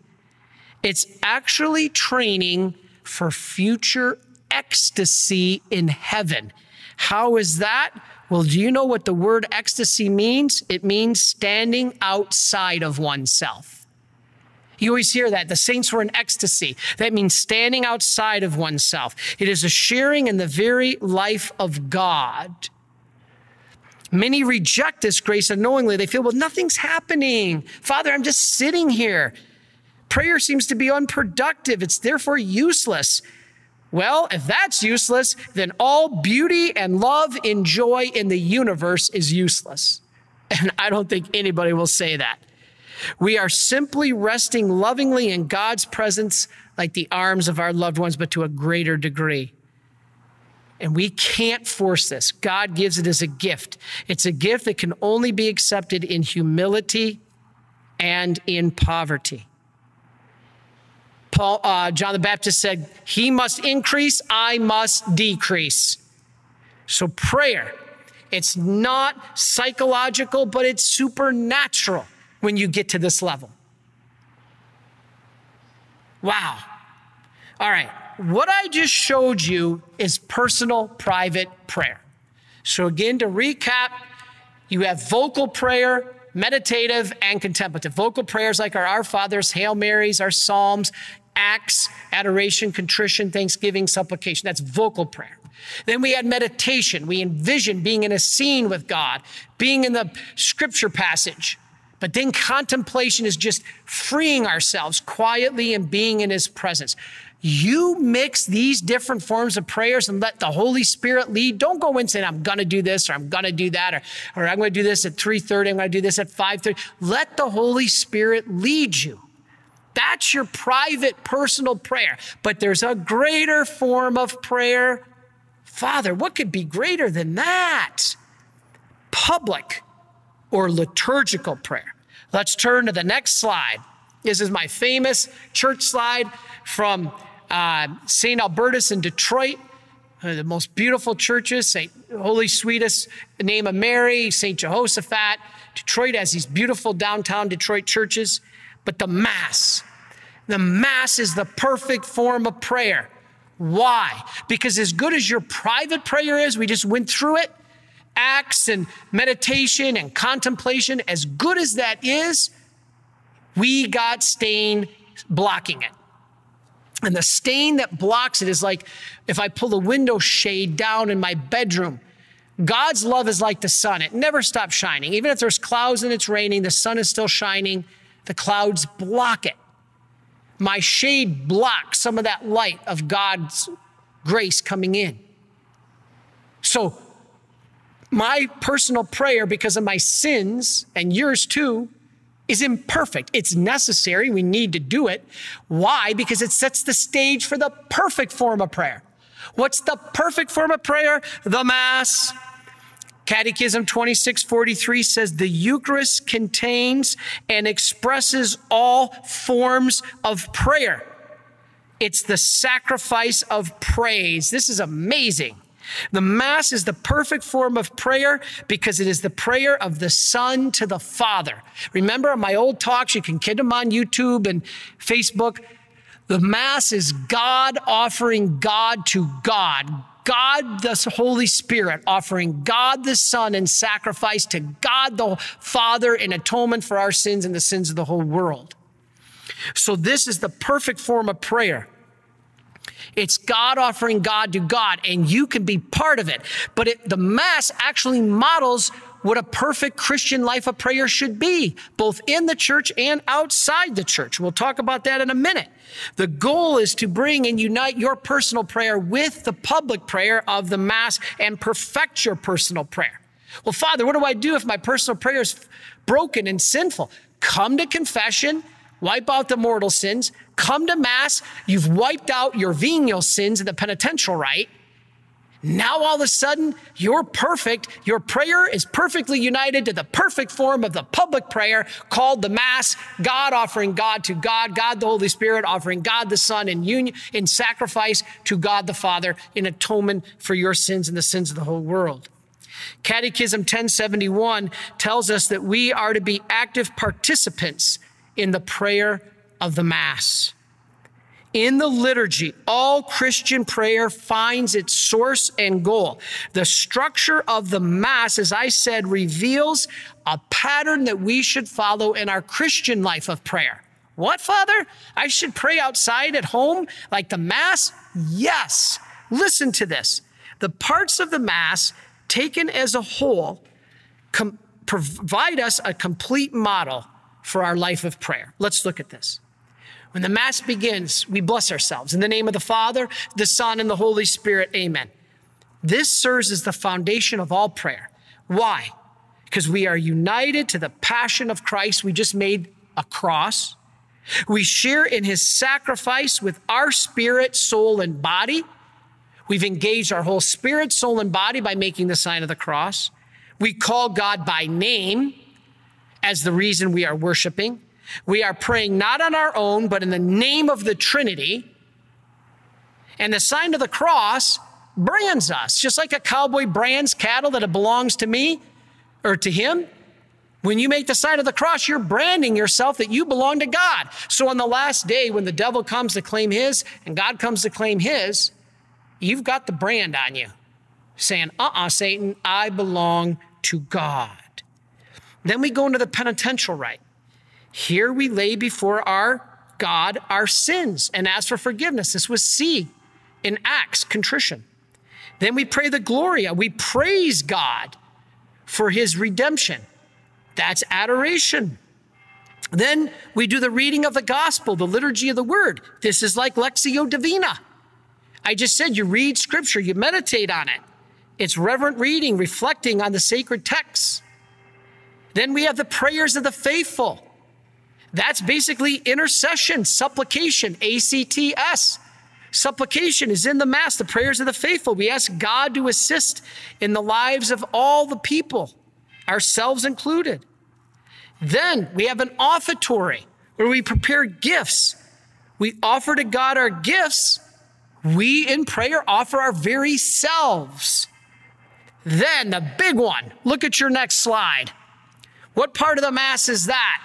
It's actually training for future ecstasy in heaven. How is that? Well, do you know what the word ecstasy means? It means standing outside of oneself. You always hear that. The saints were in ecstasy. That means standing outside of oneself. It is a sharing in the very life of God. Many reject this grace unknowingly. They feel, well, nothing's happening. Father, I'm just sitting here. Prayer seems to be unproductive. It's therefore useless. Well, if that's useless, then all beauty and love and joy in the universe is useless. And I don't think anybody will say that. We are simply resting lovingly in God's presence like the arms of our loved ones, but to a greater degree. And we can't force this. God gives it as a gift. It's a gift that can only be accepted in humility and in poverty. Paul, uh, John the Baptist said, He must increase, I must decrease. So, prayer, it's not psychological, but it's supernatural when you get to this level. Wow. All right what I just showed you is personal, private prayer. So, again, to recap, you have vocal prayer, meditative, and contemplative. Vocal prayers like our Our Fathers, Hail Marys, our Psalms, acts, adoration, contrition, thanksgiving, supplication. That's vocal prayer. Then we had meditation. We envision being in a scene with God, being in the scripture passage. But then contemplation is just freeing ourselves quietly and being in his presence. You mix these different forms of prayers and let the Holy Spirit lead. Don't go in saying, I'm going to do this or I'm going to do that or, or I'm going to do this at 3.30. I'm going to do this at 5.30. Let the Holy Spirit lead you. That's your private personal prayer. But there's a greater form of prayer. Father, what could be greater than that? Public or liturgical prayer. Let's turn to the next slide. This is my famous church slide from uh, St. Albertus in Detroit. The most beautiful churches, St. Holy Sweetest Name of Mary, St. Jehoshaphat. Detroit has these beautiful downtown Detroit churches. But the Mass, the Mass is the perfect form of prayer. Why? Because as good as your private prayer is, we just went through it, acts and meditation and contemplation, as good as that is, we got stain blocking it. And the stain that blocks it is like if I pull the window shade down in my bedroom. God's love is like the sun. It never stops shining. Even if there's clouds and it's raining, the sun is still shining. The clouds block it. My shade blocks some of that light of God's grace coming in. So, my personal prayer, because of my sins and yours too, is imperfect. It's necessary. We need to do it. Why? Because it sets the stage for the perfect form of prayer. What's the perfect form of prayer? The Mass. Catechism 2643 says the Eucharist contains and expresses all forms of prayer. It's the sacrifice of praise. This is amazing. The Mass is the perfect form of prayer because it is the prayer of the Son to the Father. Remember my old talks, you can get them on YouTube and Facebook. The Mass is God offering God to God. God the Holy Spirit offering God the Son in sacrifice to God the Father in atonement for our sins and the sins of the whole world. So, this is the perfect form of prayer. It's God offering God to God, and you can be part of it. But it, the Mass actually models what a perfect Christian life of prayer should be, both in the church and outside the church. We'll talk about that in a minute. The goal is to bring and unite your personal prayer with the public prayer of the Mass and perfect your personal prayer. Well, Father, what do I do if my personal prayer is broken and sinful? Come to confession wipe out the mortal sins, come to Mass, you've wiped out your venial sins in the penitential rite. Now all of a sudden, you're perfect. Your prayer is perfectly united to the perfect form of the public prayer called the Mass, God offering God to God, God the Holy Spirit offering God the Son in union, in sacrifice to God the Father in atonement for your sins and the sins of the whole world. Catechism 1071 tells us that we are to be active participants in the prayer of the Mass. In the liturgy, all Christian prayer finds its source and goal. The structure of the Mass, as I said, reveals a pattern that we should follow in our Christian life of prayer. What, Father? I should pray outside at home like the Mass? Yes. Listen to this. The parts of the Mass, taken as a whole, com- provide us a complete model for our life of prayer. Let's look at this. When the Mass begins, we bless ourselves in the name of the Father, the Son, and the Holy Spirit. Amen. This serves as the foundation of all prayer. Why? Because we are united to the passion of Christ. We just made a cross. We share in his sacrifice with our spirit, soul, and body. We've engaged our whole spirit, soul, and body by making the sign of the cross. We call God by name as the reason we are worshiping. We are praying not on our own, but in the name of the Trinity. And the sign of the cross brands us, just like a cowboy brands cattle that it belongs to me or to him. When you make the sign of the cross, you're branding yourself that you belong to God. So on the last day, when the devil comes to claim his and God comes to claim his, you've got the brand on you saying, uh uh-uh, uh Satan, I belong to God. Then we go into the penitential rite. Here we lay before our God our sins and ask for forgiveness. This was C in Acts, contrition. Then we pray the Gloria. We praise God for his redemption. That's adoration. Then we do the reading of the gospel, the liturgy of the word. This is like Lectio Divina. I just said you read scripture, you meditate on it. It's reverent reading, reflecting on the sacred texts. Then we have the prayers of the faithful. That's basically intercession, supplication, ACTS. Supplication is in the Mass, the prayers of the faithful. We ask God to assist in the lives of all the people, ourselves included. Then we have an offertory where we prepare gifts. We offer to God our gifts. We in prayer offer our very selves. Then the big one, look at your next slide. What part of the Mass is that?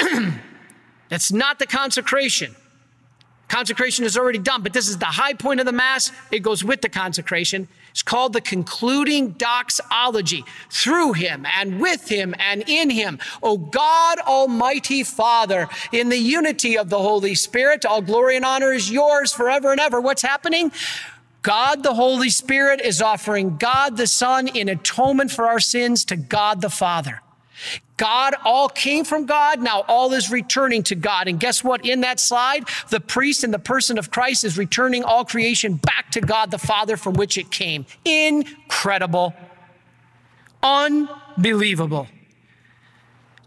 That's not the consecration. Consecration is already done, but this is the high point of the Mass. It goes with the consecration. It's called the concluding doxology. Through him and with him and in him, O God, Almighty Father, in the unity of the Holy Spirit, all glory and honor is yours forever and ever. What's happening? God the Holy Spirit is offering God the Son in atonement for our sins to God the Father. God all came from God. Now all is returning to God. And guess what? In that slide, the priest in the person of Christ is returning all creation back to God the Father from which it came. Incredible. Unbelievable.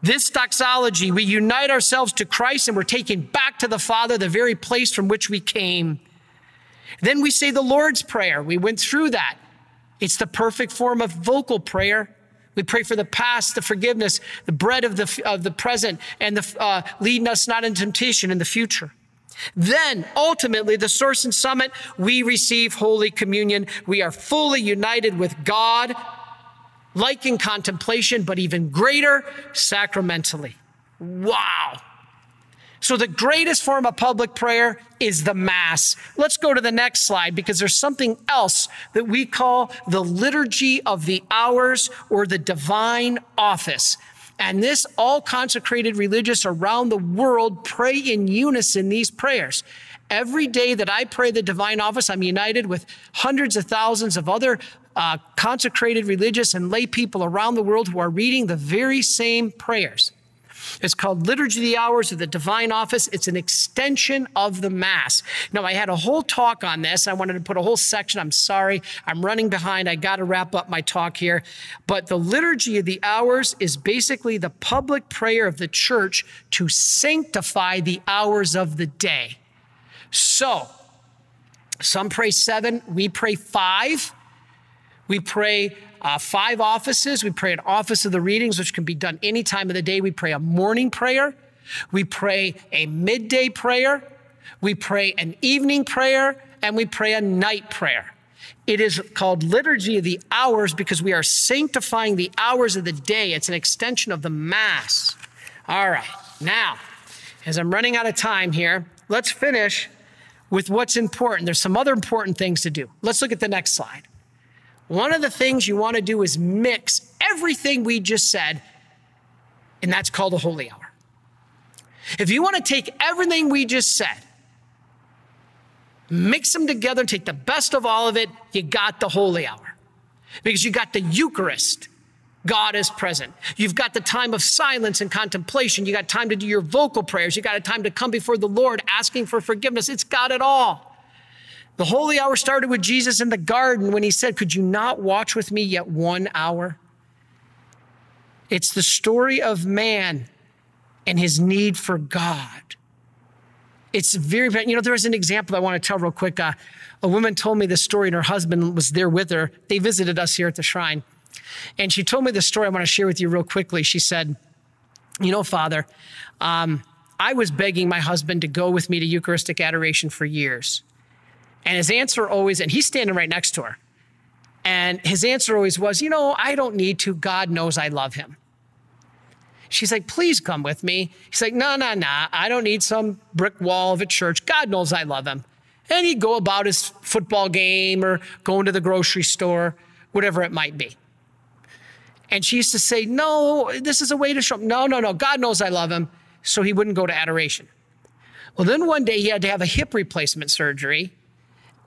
This doxology, we unite ourselves to Christ and we're taken back to the Father, the very place from which we came. Then we say the Lord's Prayer. We went through that. It's the perfect form of vocal prayer. We pray for the past, the forgiveness, the bread of the, of the present, and the, uh, leading us not into temptation in the future. Then, ultimately, the source and summit, we receive Holy Communion. We are fully united with God, like in contemplation, but even greater sacramentally. Wow. So, the greatest form of public prayer is the Mass. Let's go to the next slide because there's something else that we call the liturgy of the hours or the divine office. And this all consecrated religious around the world pray in unison these prayers. Every day that I pray the divine office, I'm united with hundreds of thousands of other uh, consecrated religious and lay people around the world who are reading the very same prayers. It's called Liturgy of the Hours of the Divine Office. It's an extension of the Mass. Now, I had a whole talk on this. I wanted to put a whole section. I'm sorry. I'm running behind. I got to wrap up my talk here. But the Liturgy of the Hours is basically the public prayer of the church to sanctify the hours of the day. So, some pray seven, we pray five. We pray uh, five offices. We pray an office of the readings, which can be done any time of the day. We pray a morning prayer. We pray a midday prayer. We pray an evening prayer and we pray a night prayer. It is called liturgy of the hours because we are sanctifying the hours of the day. It's an extension of the mass. All right. Now, as I'm running out of time here, let's finish with what's important. There's some other important things to do. Let's look at the next slide. One of the things you want to do is mix everything we just said, and that's called a holy hour. If you want to take everything we just said, mix them together, take the best of all of it, you got the holy hour. Because you got the Eucharist. God is present. You've got the time of silence and contemplation. You got time to do your vocal prayers. You got a time to come before the Lord asking for forgiveness. It's got it all. The holy hour started with Jesus in the garden when he said, Could you not watch with me yet one hour? It's the story of man and his need for God. It's very, you know, there was an example I want to tell real quick. Uh, a woman told me this story, and her husband was there with her. They visited us here at the shrine. And she told me the story I want to share with you real quickly. She said, You know, Father, um, I was begging my husband to go with me to Eucharistic adoration for years. And his answer always, and he's standing right next to her. And his answer always was, You know, I don't need to. God knows I love him. She's like, Please come with me. He's like, No, no, no. I don't need some brick wall of a church. God knows I love him. And he'd go about his football game or going to the grocery store, whatever it might be. And she used to say, No, this is a way to show him. No, no, no. God knows I love him. So he wouldn't go to adoration. Well, then one day he had to have a hip replacement surgery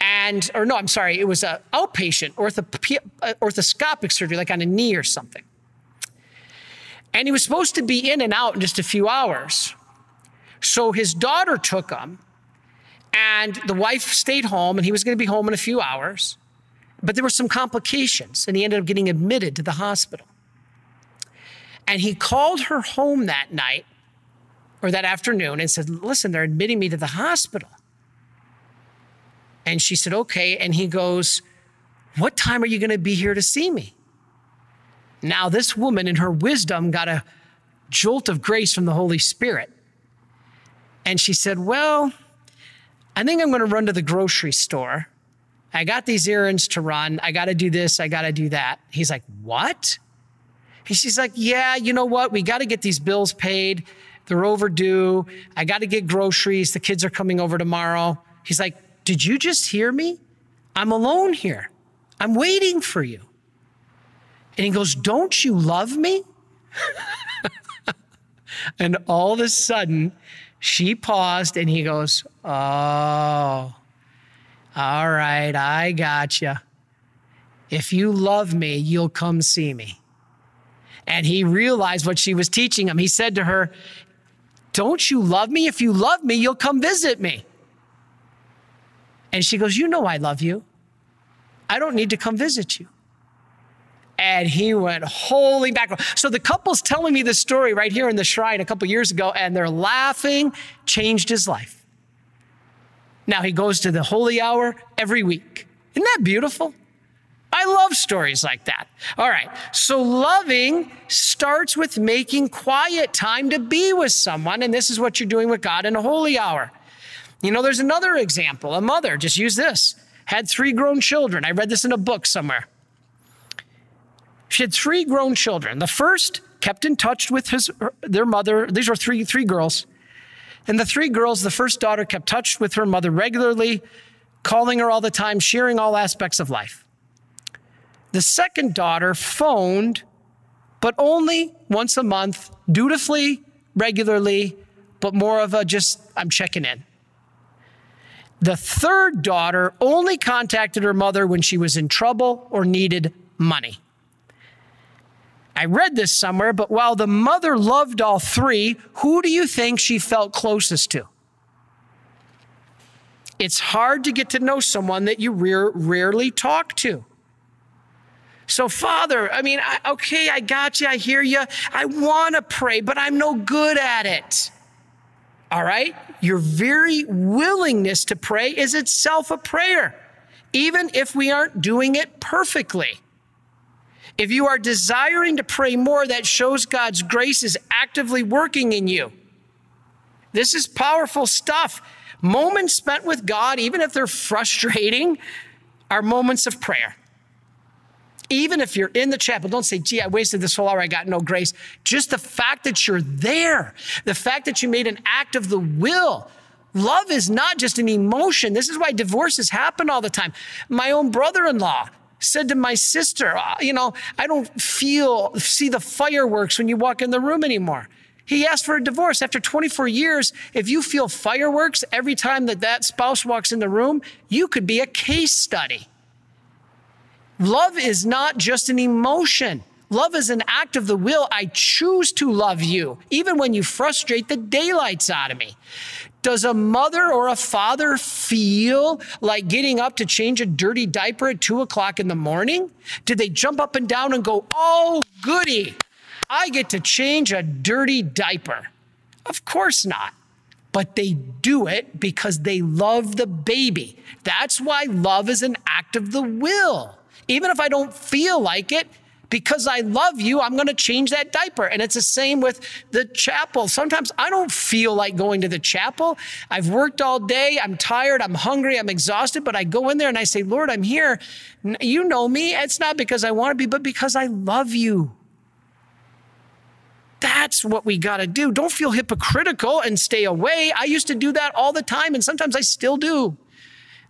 and or no, I'm sorry, it was a outpatient orthop- uh, orthoscopic surgery, like on a knee or something. And he was supposed to be in and out in just a few hours. So his daughter took him, and the wife stayed home, and he was going to be home in a few hours. But there were some complications, and he ended up getting admitted to the hospital. And he called her home that night or that afternoon and said, Listen, they're admitting me to the hospital. And she said, Okay. And he goes, What time are you going to be here to see me? Now, this woman, in her wisdom, got a jolt of grace from the Holy Spirit. And she said, Well, I think I'm going to run to the grocery store. I got these errands to run. I got to do this. I got to do that. He's like, What? And she's like, Yeah, you know what? We got to get these bills paid. They're overdue. I got to get groceries. The kids are coming over tomorrow. He's like, Did you just hear me? I'm alone here. I'm waiting for you. And he goes, Don't you love me? and all of a sudden, she paused and he goes, Oh, all right, I got you. If you love me, you'll come see me. And he realized what she was teaching him. He said to her, Don't you love me? If you love me, you'll come visit me. And she goes, You know I love you. I don't need to come visit you. And he went holy mackerel. So the couple's telling me this story right here in the shrine a couple years ago, and they're laughing, changed his life. Now he goes to the holy hour every week. Isn't that beautiful? I love stories like that. All right. So loving starts with making quiet time to be with someone. And this is what you're doing with God in a holy hour. You know, there's another example. A mother, just use this, had three grown children. I read this in a book somewhere. She had three grown children. The first kept in touch with his, their mother. These were three, three girls. And the three girls, the first daughter kept touch with her mother regularly, calling her all the time, sharing all aspects of life. The second daughter phoned, but only once a month, dutifully, regularly, but more of a just, I'm checking in. The third daughter only contacted her mother when she was in trouble or needed money. I read this somewhere, but while the mother loved all three, who do you think she felt closest to? It's hard to get to know someone that you rare, rarely talk to. So, Father, I mean, I, okay, I got you. I hear you. I want to pray, but I'm no good at it. All right? Your very willingness to pray is itself a prayer, even if we aren't doing it perfectly. If you are desiring to pray more, that shows God's grace is actively working in you. This is powerful stuff. Moments spent with God, even if they're frustrating, are moments of prayer. Even if you're in the chapel, don't say, gee, I wasted this whole hour, I got no grace. Just the fact that you're there, the fact that you made an act of the will. Love is not just an emotion. This is why divorces happen all the time. My own brother in law, said to my sister, uh, you know, I don't feel, see the fireworks when you walk in the room anymore. He asked for a divorce after 24 years. If you feel fireworks every time that that spouse walks in the room, you could be a case study. Love is not just an emotion. Love is an act of the will. I choose to love you, even when you frustrate the daylights out of me. Does a mother or a father feel like getting up to change a dirty diaper at two o'clock in the morning? Did they jump up and down and go, oh, goody, I get to change a dirty diaper? Of course not. But they do it because they love the baby. That's why love is an act of the will. Even if I don't feel like it, because I love you, I'm going to change that diaper. And it's the same with the chapel. Sometimes I don't feel like going to the chapel. I've worked all day. I'm tired. I'm hungry. I'm exhausted. But I go in there and I say, Lord, I'm here. You know me. It's not because I want to be, but because I love you. That's what we got to do. Don't feel hypocritical and stay away. I used to do that all the time, and sometimes I still do.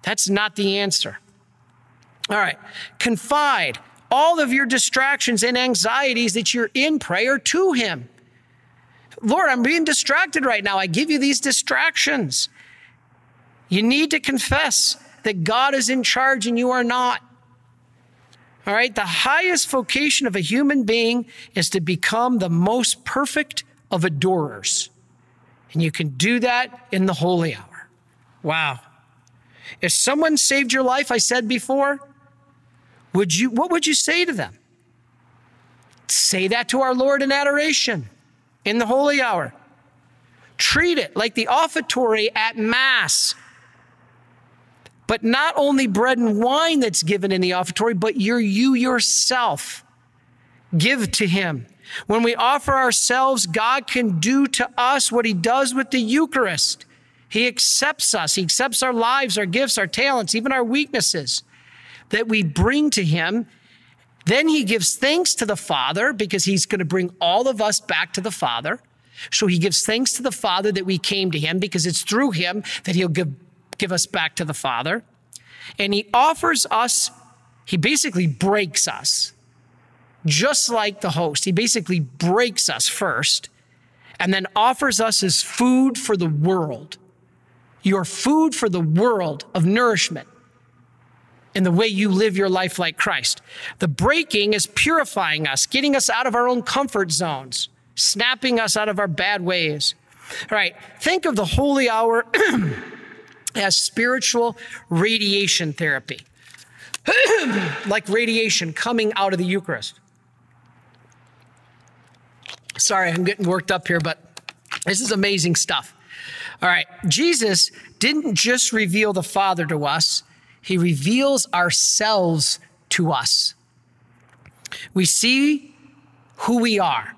That's not the answer. All right. Confide all of your distractions and anxieties that you're in prayer to Him. Lord, I'm being distracted right now. I give you these distractions. You need to confess that God is in charge and you are not. All right. The highest vocation of a human being is to become the most perfect of adorers. And you can do that in the holy hour. Wow. If someone saved your life, I said before, would you, what would you say to them? Say that to our Lord in adoration in the holy hour. Treat it like the offertory at Mass. But not only bread and wine that's given in the offertory, but you're you yourself. Give to Him. When we offer ourselves, God can do to us what He does with the Eucharist. He accepts us, He accepts our lives, our gifts, our talents, even our weaknesses that we bring to Him. Then He gives thanks to the Father because He's going to bring all of us back to the Father. So He gives thanks to the Father that we came to Him because it's through Him that He'll give, give us back to the Father. And He offers us, He basically breaks us just like the host. He basically breaks us first and then offers us as food for the world. Your food for the world of nourishment in the way you live your life like Christ. The breaking is purifying us, getting us out of our own comfort zones, snapping us out of our bad ways. All right, think of the holy hour as spiritual radiation therapy, like radiation coming out of the Eucharist. Sorry, I'm getting worked up here, but this is amazing stuff. All right, Jesus didn't just reveal the Father to us, he reveals ourselves to us. We see who we are.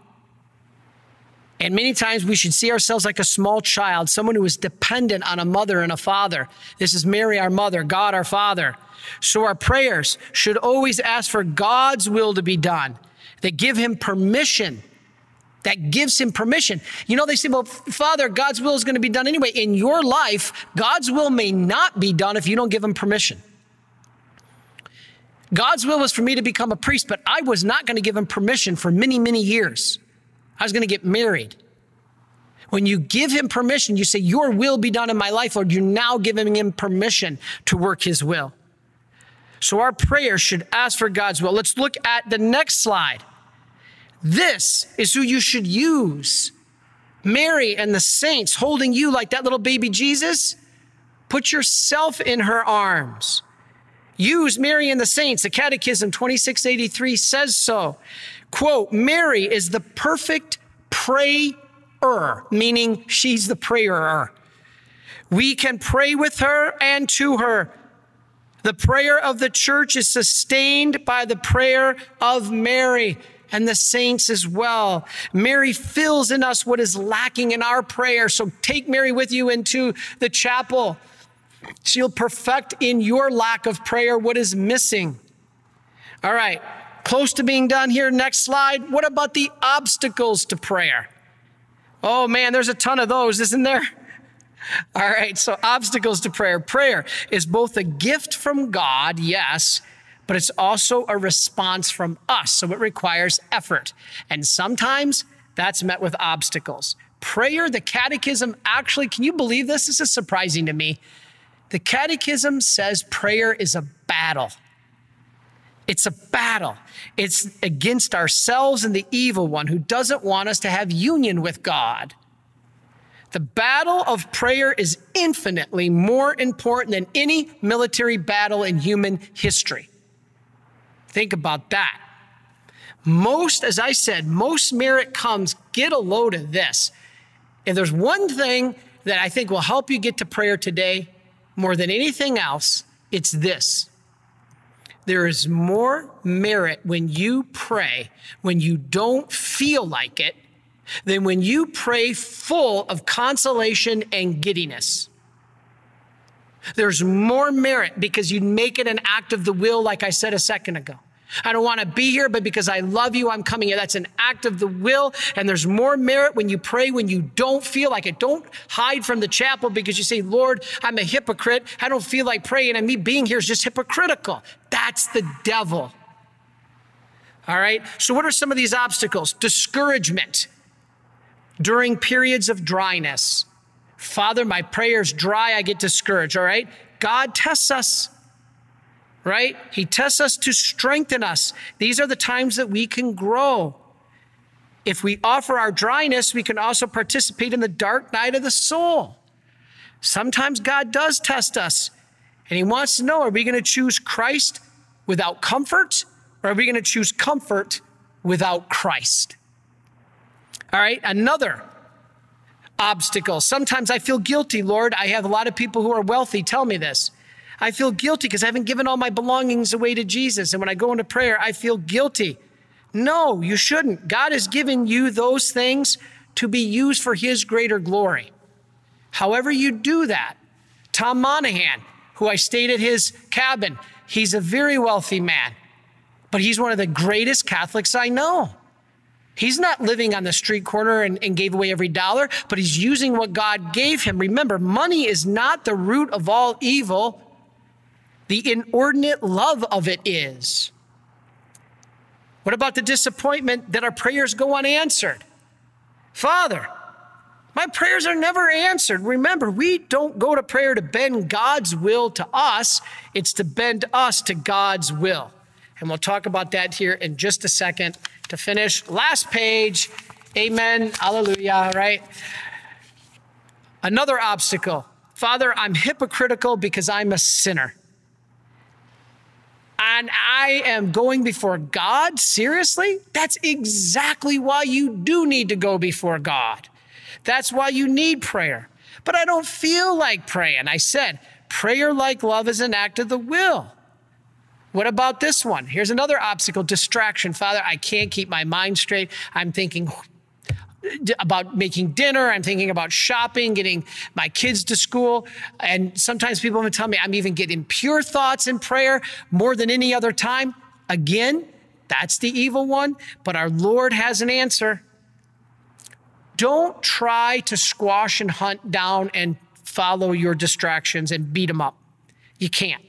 And many times we should see ourselves like a small child, someone who is dependent on a mother and a father. This is Mary, our mother, God, our father. So our prayers should always ask for God's will to be done, that give him permission that gives him permission. You know, they say, well, Father, God's will is going to be done anyway. In your life, God's will may not be done if you don't give him permission. God's will was for me to become a priest, but I was not going to give him permission for many, many years. I was going to get married. When you give him permission, you say, Your will be done in my life, Lord. You're now giving him permission to work his will. So our prayer should ask for God's will. Let's look at the next slide. This is who you should use. Mary and the saints holding you like that little baby Jesus. Put yourself in her arms. Use Mary and the saints. The Catechism 2683 says so. Quote, Mary is the perfect prayer, meaning she's the prayer. We can pray with her and to her. The prayer of the church is sustained by the prayer of Mary and the saints as well. Mary fills in us what is lacking in our prayer. So take Mary with you into the chapel. She'll perfect in your lack of prayer what is missing. All right, close to being done here. Next slide. What about the obstacles to prayer? Oh man, there's a ton of those, isn't there? All right, so obstacles to prayer. Prayer is both a gift from God, yes, but it's also a response from us. So it requires effort. And sometimes that's met with obstacles. Prayer, the catechism actually, can you believe this? This is surprising to me. The catechism says prayer is a battle. It's a battle. It's against ourselves and the evil one who doesn't want us to have union with God. The battle of prayer is infinitely more important than any military battle in human history. Think about that. Most, as I said, most merit comes, get a load of this. If there's one thing that I think will help you get to prayer today more than anything else, it's this. There is more merit when you pray when you don't feel like it than when you pray full of consolation and giddiness. There's more merit because you make it an act of the will, like I said a second ago. I don't want to be here, but because I love you, I'm coming here. That's an act of the will. And there's more merit when you pray when you don't feel like it. Don't hide from the chapel because you say, Lord, I'm a hypocrite. I don't feel like praying. And me being here is just hypocritical. That's the devil. All right. So, what are some of these obstacles? Discouragement during periods of dryness. Father, my prayer's dry, I get discouraged, all right? God tests us. right? He tests us to strengthen us. These are the times that we can grow. If we offer our dryness, we can also participate in the dark night of the soul. Sometimes God does test us, and He wants to know are we going to choose Christ without comfort, or are we going to choose comfort without Christ? All right, another obstacle. Sometimes I feel guilty, Lord. I have a lot of people who are wealthy tell me this. I feel guilty because I haven't given all my belongings away to Jesus. And when I go into prayer, I feel guilty. No, you shouldn't. God has given you those things to be used for His greater glory. However, you do that, Tom Monaghan, who I stayed at his cabin, he's a very wealthy man, but he's one of the greatest Catholics I know. He's not living on the street corner and, and, gave away every dollar, but he's using what God gave him. Remember, money is not the root of all evil, the inordinate love of it is. What about the disappointment that our prayers go unanswered? Father, my prayers are never answered. Remember, we don't go to prayer to bend God's will to us, it's to bend us to God's will. And we'll talk about that here in just a second to finish. Last page. Amen. Hallelujah. Right? Another obstacle. Father, I'm hypocritical because I'm a sinner and I am going before God? Seriously? That's exactly why you do need to go before God. That's why you need prayer. But I don't feel like praying. I said, prayer like love is an act of the will. What about this one? Here's another obstacle distraction. Father, I can't keep my mind straight. I'm thinking about making dinner. I'm thinking about shopping, getting my kids to school. And sometimes people even tell me I'm even getting pure thoughts in prayer more than any other time. Again, that's the evil one, but our Lord has an answer. Don't try to squash and hunt down and follow your distractions and beat them up. You can't.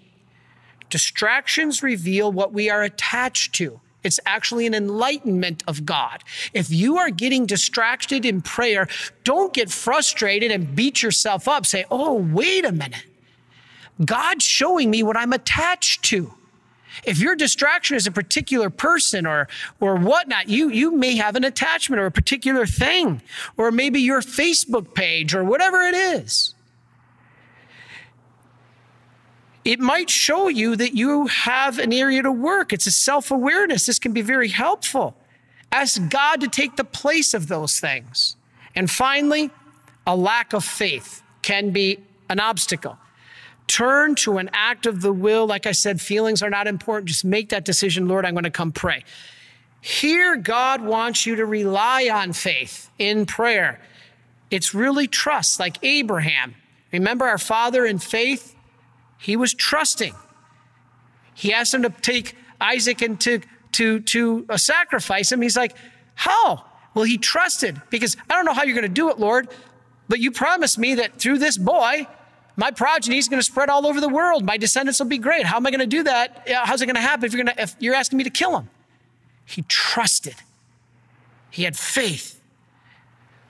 Distractions reveal what we are attached to. It's actually an enlightenment of God. If you are getting distracted in prayer, don't get frustrated and beat yourself up. Say, oh, wait a minute. God's showing me what I'm attached to. If your distraction is a particular person or, or whatnot, you, you may have an attachment or a particular thing, or maybe your Facebook page or whatever it is. It might show you that you have an area to work. It's a self awareness. This can be very helpful. Ask God to take the place of those things. And finally, a lack of faith can be an obstacle. Turn to an act of the will. Like I said, feelings are not important. Just make that decision. Lord, I'm going to come pray. Here, God wants you to rely on faith in prayer. It's really trust, like Abraham. Remember our father in faith? He was trusting. He asked him to take Isaac and to, to, to uh, sacrifice him. He's like, How? Well, he trusted because I don't know how you're going to do it, Lord, but you promised me that through this boy, my progeny is going to spread all over the world. My descendants will be great. How am I going to do that? How's it going to happen if you're, going to, if you're asking me to kill him? He trusted. He had faith.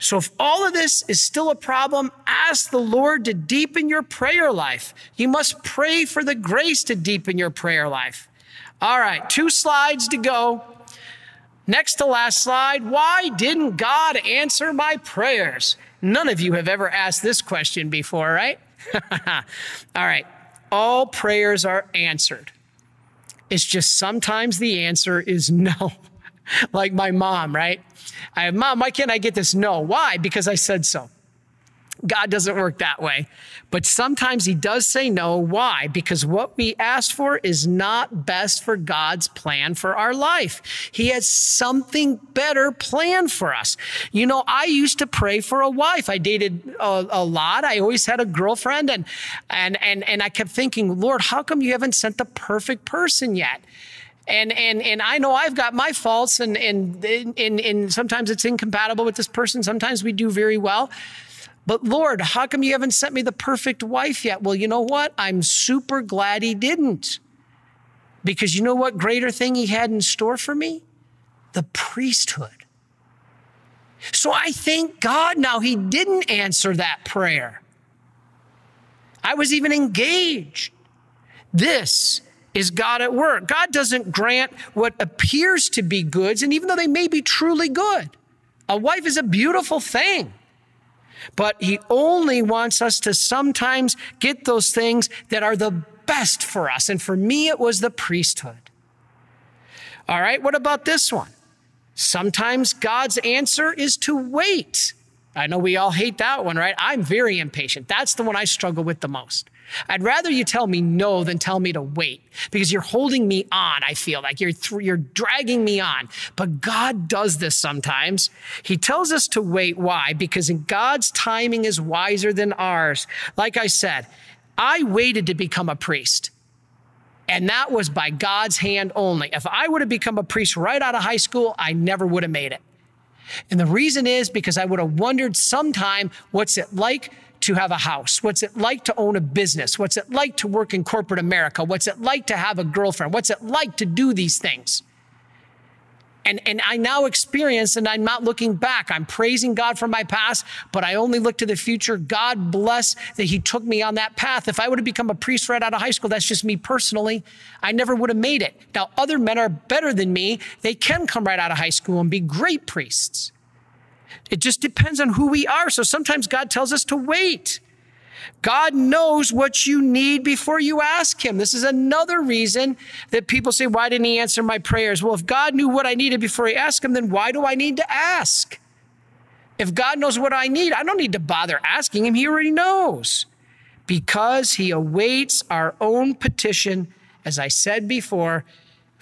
So, if all of this is still a problem, ask the Lord to deepen your prayer life. You must pray for the grace to deepen your prayer life. All right, two slides to go. Next to last slide. Why didn't God answer my prayers? None of you have ever asked this question before, right? all right. All prayers are answered. It's just sometimes the answer is no. like my mom, right? I have, Mom, why can't I get this? No. Why? Because I said so. God doesn't work that way. But sometimes He does say no. Why? Because what we ask for is not best for God's plan for our life. He has something better planned for us. You know, I used to pray for a wife. I dated a, a lot. I always had a girlfriend, and and and and I kept thinking, Lord, how come you haven't sent the perfect person yet? And and and I know I've got my faults, and and and, and sometimes it's incompatible with this person. Sometimes we do very well. But Lord, how come you haven't sent me the perfect wife yet? Well, you know what? I'm super glad He didn't, because you know what greater thing He had in store for me? The priesthood. So I thank God now He didn't answer that prayer. I was even engaged. This is God at work. God doesn't grant what appears to be goods, and even though they may be truly good, a wife is a beautiful thing. But He only wants us to sometimes get those things that are the best for us. And for me, it was the priesthood. All right, what about this one? Sometimes God's answer is to wait. I know we all hate that one, right? I'm very impatient. That's the one I struggle with the most. I'd rather you tell me no than tell me to wait because you're holding me on. I feel like you're th- you're dragging me on. But God does this sometimes. He tells us to wait. Why? Because God's timing is wiser than ours. Like I said, I waited to become a priest. And that was by God's hand only. If I would have become a priest right out of high school, I never would have made it. And the reason is because I would have wondered sometime what's it like to have a house? What's it like to own a business? What's it like to work in corporate America? What's it like to have a girlfriend? What's it like to do these things? And, and I now experience, and I'm not looking back. I'm praising God for my past, but I only look to the future. God bless that He took me on that path. If I would have become a priest right out of high school, that's just me personally. I never would have made it. Now, other men are better than me. They can come right out of high school and be great priests. It just depends on who we are. So sometimes God tells us to wait. God knows what you need before you ask Him. This is another reason that people say, Why didn't He answer my prayers? Well, if God knew what I needed before He asked Him, then why do I need to ask? If God knows what I need, I don't need to bother asking Him. He already knows. Because He awaits our own petition, as I said before,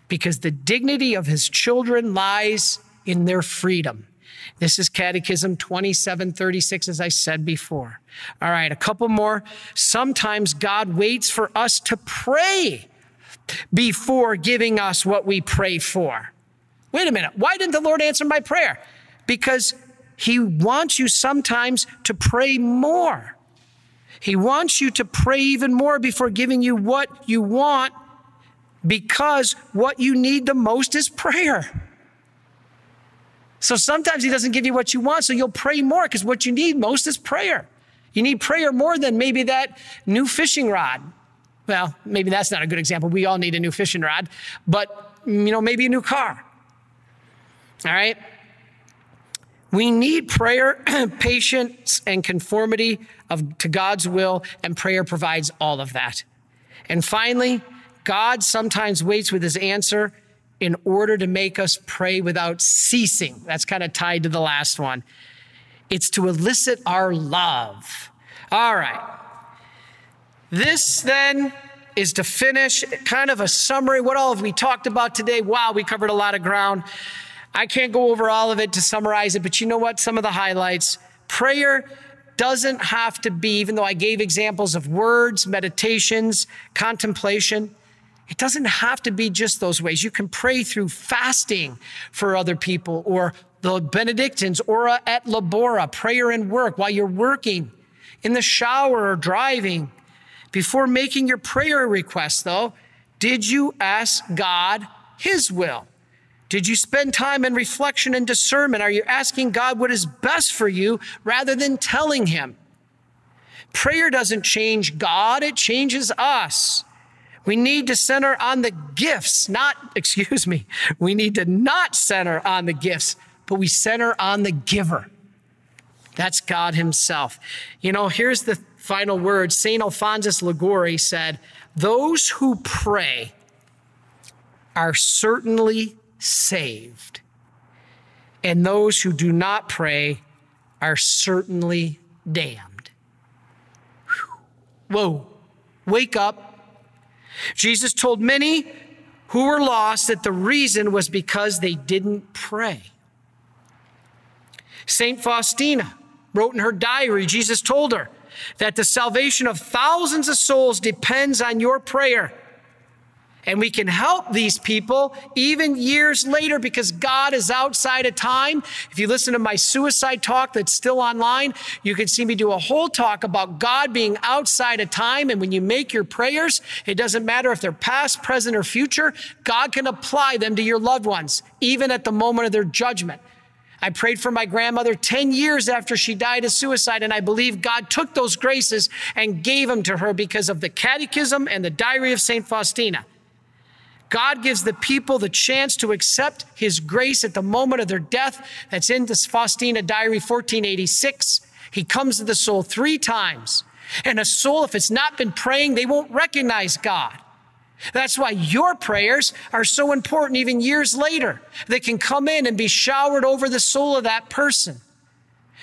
because the dignity of His children lies in their freedom. This is Catechism 2736, as I said before. All right, a couple more. Sometimes God waits for us to pray before giving us what we pray for. Wait a minute. Why didn't the Lord answer my prayer? Because He wants you sometimes to pray more. He wants you to pray even more before giving you what you want because what you need the most is prayer. So sometimes he doesn't give you what you want, so you'll pray more because what you need most is prayer. You need prayer more than maybe that new fishing rod. Well, maybe that's not a good example. We all need a new fishing rod, but you know, maybe a new car. All right? We need prayer, patience, and conformity of, to God's will, and prayer provides all of that. And finally, God sometimes waits with his answer in order to make us pray without ceasing. That's kind of tied to the last one. It's to elicit our love. All right. This then is to finish kind of a summary. What all have we talked about today? Wow, we covered a lot of ground. I can't go over all of it to summarize it, but you know what? Some of the highlights. Prayer doesn't have to be, even though I gave examples of words, meditations, contemplation, it doesn't have to be just those ways. You can pray through fasting for other people or the Benedictines, ora et labora, prayer and work while you're working, in the shower or driving. Before making your prayer request, though, did you ask God His will? Did you spend time in reflection and discernment? Are you asking God what is best for you rather than telling Him? Prayer doesn't change God, it changes us. We need to center on the gifts, not, excuse me, we need to not center on the gifts, but we center on the giver. That's God Himself. You know, here's the final word. St. Alphonsus Liguori said, Those who pray are certainly saved, and those who do not pray are certainly damned. Whoa, wake up Jesus told many who were lost that the reason was because they didn't pray. St. Faustina wrote in her diary, Jesus told her that the salvation of thousands of souls depends on your prayer. And we can help these people even years later because God is outside of time. If you listen to my suicide talk that's still online, you can see me do a whole talk about God being outside of time. And when you make your prayers, it doesn't matter if they're past, present, or future, God can apply them to your loved ones, even at the moment of their judgment. I prayed for my grandmother 10 years after she died of suicide, and I believe God took those graces and gave them to her because of the catechism and the diary of St. Faustina. God gives the people the chance to accept his grace at the moment of their death. That's in the Faustina Diary 1486. He comes to the soul three times. And a soul, if it's not been praying, they won't recognize God. That's why your prayers are so important even years later. They can come in and be showered over the soul of that person.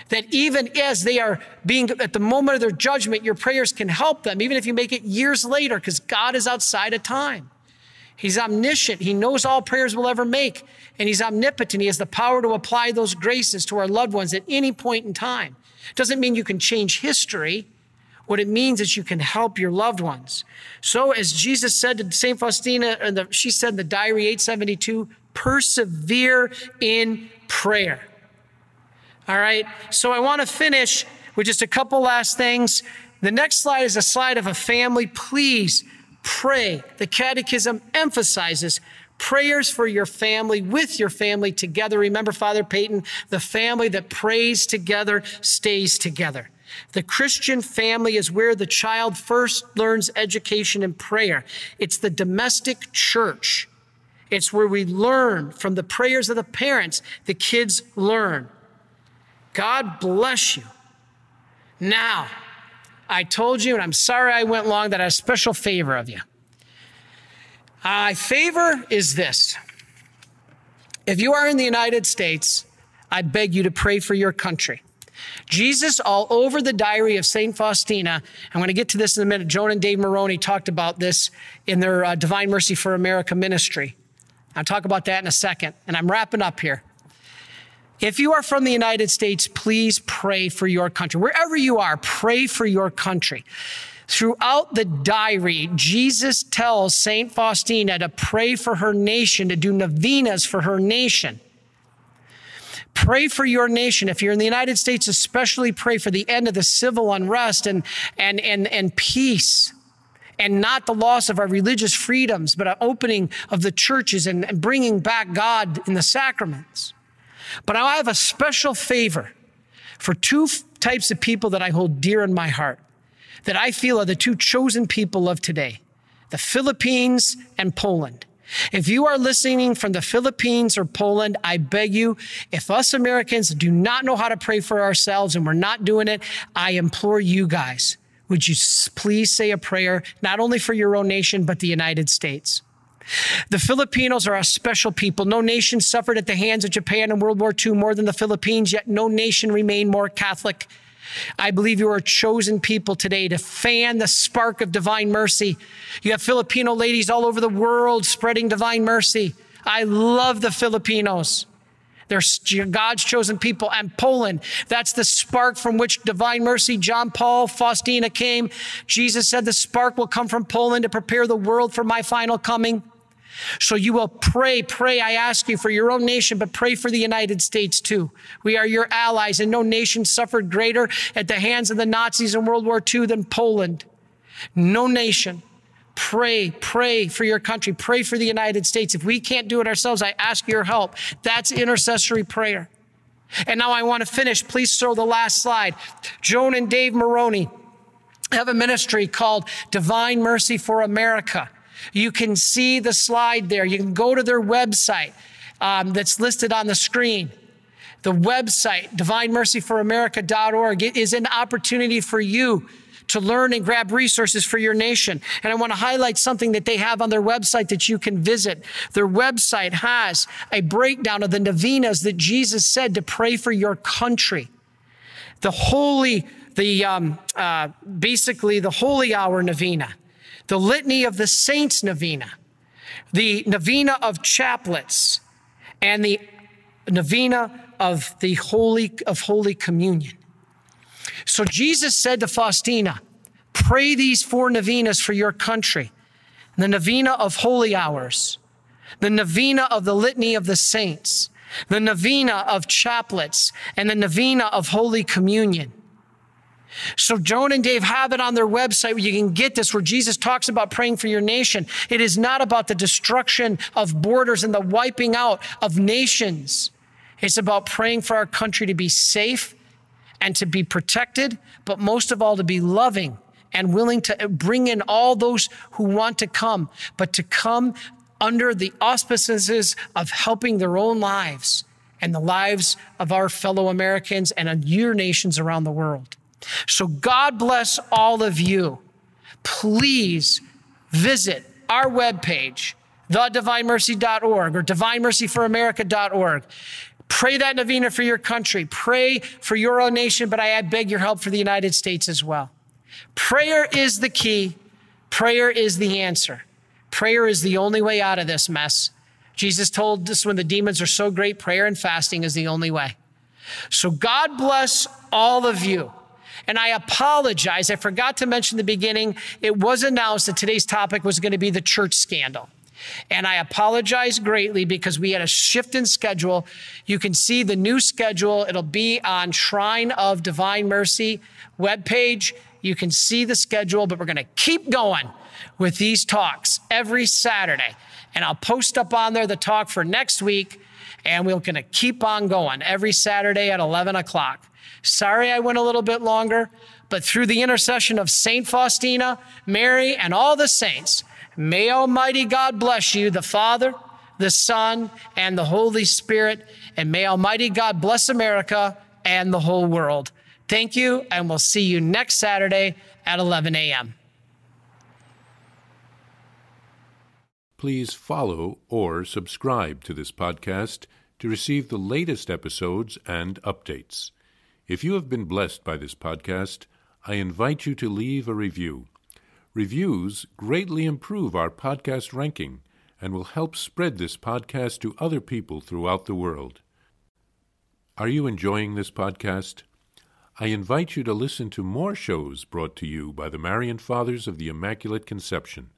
That even as they are being at the moment of their judgment, your prayers can help them, even if you make it years later, because God is outside of time. He's omniscient. He knows all prayers we'll ever make, and He's omnipotent. He has the power to apply those graces to our loved ones at any point in time. Doesn't mean you can change history. What it means is you can help your loved ones. So, as Jesus said to St. Faustina, and the, she said in the diary 872, persevere in prayer. All right. So I want to finish with just a couple last things. The next slide is a slide of a family. Please pray. The catechism emphasizes prayers for your family, with your family together. Remember, Father Peyton, the family that prays together stays together. The Christian family is where the child first learns education and prayer. It's the domestic church. It's where we learn from the prayers of the parents, the kids learn. God bless you. Now, I told you, and I'm sorry I went long, that I have a special favor of you. My favor is this. If you are in the United States, I beg you to pray for your country. Jesus, all over the diary of St. Faustina, I'm going to get to this in a minute. Joan and Dave Maroney talked about this in their uh, Divine Mercy for America ministry. I'll talk about that in a second, and I'm wrapping up here. If you are from the United States, please pray for your country. Wherever you are, pray for your country. Throughout the diary, Jesus tells St. Faustina to pray for her nation, to do novenas for her nation. Pray for your nation. If you're in the United States, especially pray for the end of the civil unrest and, and, and, and peace and not the loss of our religious freedoms, but an opening of the churches and, and bringing back God in the sacraments. But I have a special favor for two types of people that I hold dear in my heart, that I feel are the two chosen people of today the Philippines and Poland. If you are listening from the Philippines or Poland, I beg you, if us Americans do not know how to pray for ourselves and we're not doing it, I implore you guys, would you please say a prayer, not only for your own nation, but the United States? The Filipinos are a special people. No nation suffered at the hands of Japan in World War II more than the Philippines, yet no nation remained more Catholic. I believe you are a chosen people today to fan the spark of divine mercy. You have Filipino ladies all over the world spreading divine mercy. I love the Filipinos. They're God's chosen people. And Poland, that's the spark from which divine mercy, John Paul, Faustina came. Jesus said the spark will come from Poland to prepare the world for my final coming. So you will pray, pray, I ask you for your own nation, but pray for the United States too. We are your allies, and no nation suffered greater at the hands of the Nazis in World War II than Poland. No nation. Pray, pray for your country. Pray for the United States. If we can't do it ourselves, I ask your help. That's intercessory prayer. And now I want to finish. Please show the last slide. Joan and Dave Maroney have a ministry called Divine Mercy for America. You can see the slide there. You can go to their website um, that's listed on the screen. The website, divinemercyforamerica.org, is an opportunity for you to learn and grab resources for your nation. And I want to highlight something that they have on their website that you can visit. Their website has a breakdown of the novenas that Jesus said to pray for your country. The holy, the um, uh, basically the holy hour novena the Litany of the Saints novena, the novena of chaplets, and the novena of the Holy of Holy Communion. So Jesus said to Faustina, pray these four novenas for your country. The novena of holy hours, the novena of the litany of the saints, the novena of chaplets, and the novena of Holy Communion. So Joan and Dave have it on their website where you can get this, where Jesus talks about praying for your nation. It is not about the destruction of borders and the wiping out of nations. It's about praying for our country to be safe and to be protected, but most of all, to be loving and willing to bring in all those who want to come, but to come under the auspices of helping their own lives and the lives of our fellow Americans and your nations around the world. So God bless all of you. Please visit our webpage, thedivinemercy.org or divinemercyforamerica.org. Pray that novena for your country. Pray for your own nation, but I beg your help for the United States as well. Prayer is the key. Prayer is the answer. Prayer is the only way out of this mess. Jesus told us when the demons are so great, prayer and fasting is the only way. So God bless all of you. And I apologize. I forgot to mention the beginning. It was announced that today's topic was going to be the church scandal. And I apologize greatly because we had a shift in schedule. You can see the new schedule. It'll be on Shrine of Divine Mercy webpage. You can see the schedule, but we're going to keep going with these talks every Saturday. And I'll post up on there the talk for next week. And we're going to keep on going every Saturday at 11 o'clock. Sorry I went a little bit longer, but through the intercession of Saint Faustina, Mary, and all the saints, may Almighty God bless you, the Father, the Son, and the Holy Spirit. And may Almighty God bless America and the whole world. Thank you, and we'll see you next Saturday at 11 a.m. Please follow or subscribe to this podcast to receive the latest episodes and updates. If you have been blessed by this podcast, I invite you to leave a review. Reviews greatly improve our podcast ranking and will help spread this podcast to other people throughout the world. Are you enjoying this podcast? I invite you to listen to more shows brought to you by the Marian Fathers of the Immaculate Conception.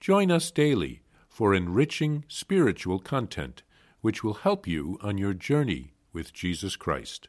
Join us daily for enriching spiritual content, which will help you on your journey with Jesus Christ.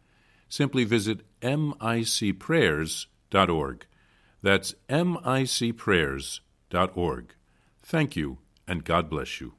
Simply visit micprayers.org. That's micprayers.org. Thank you, and God bless you.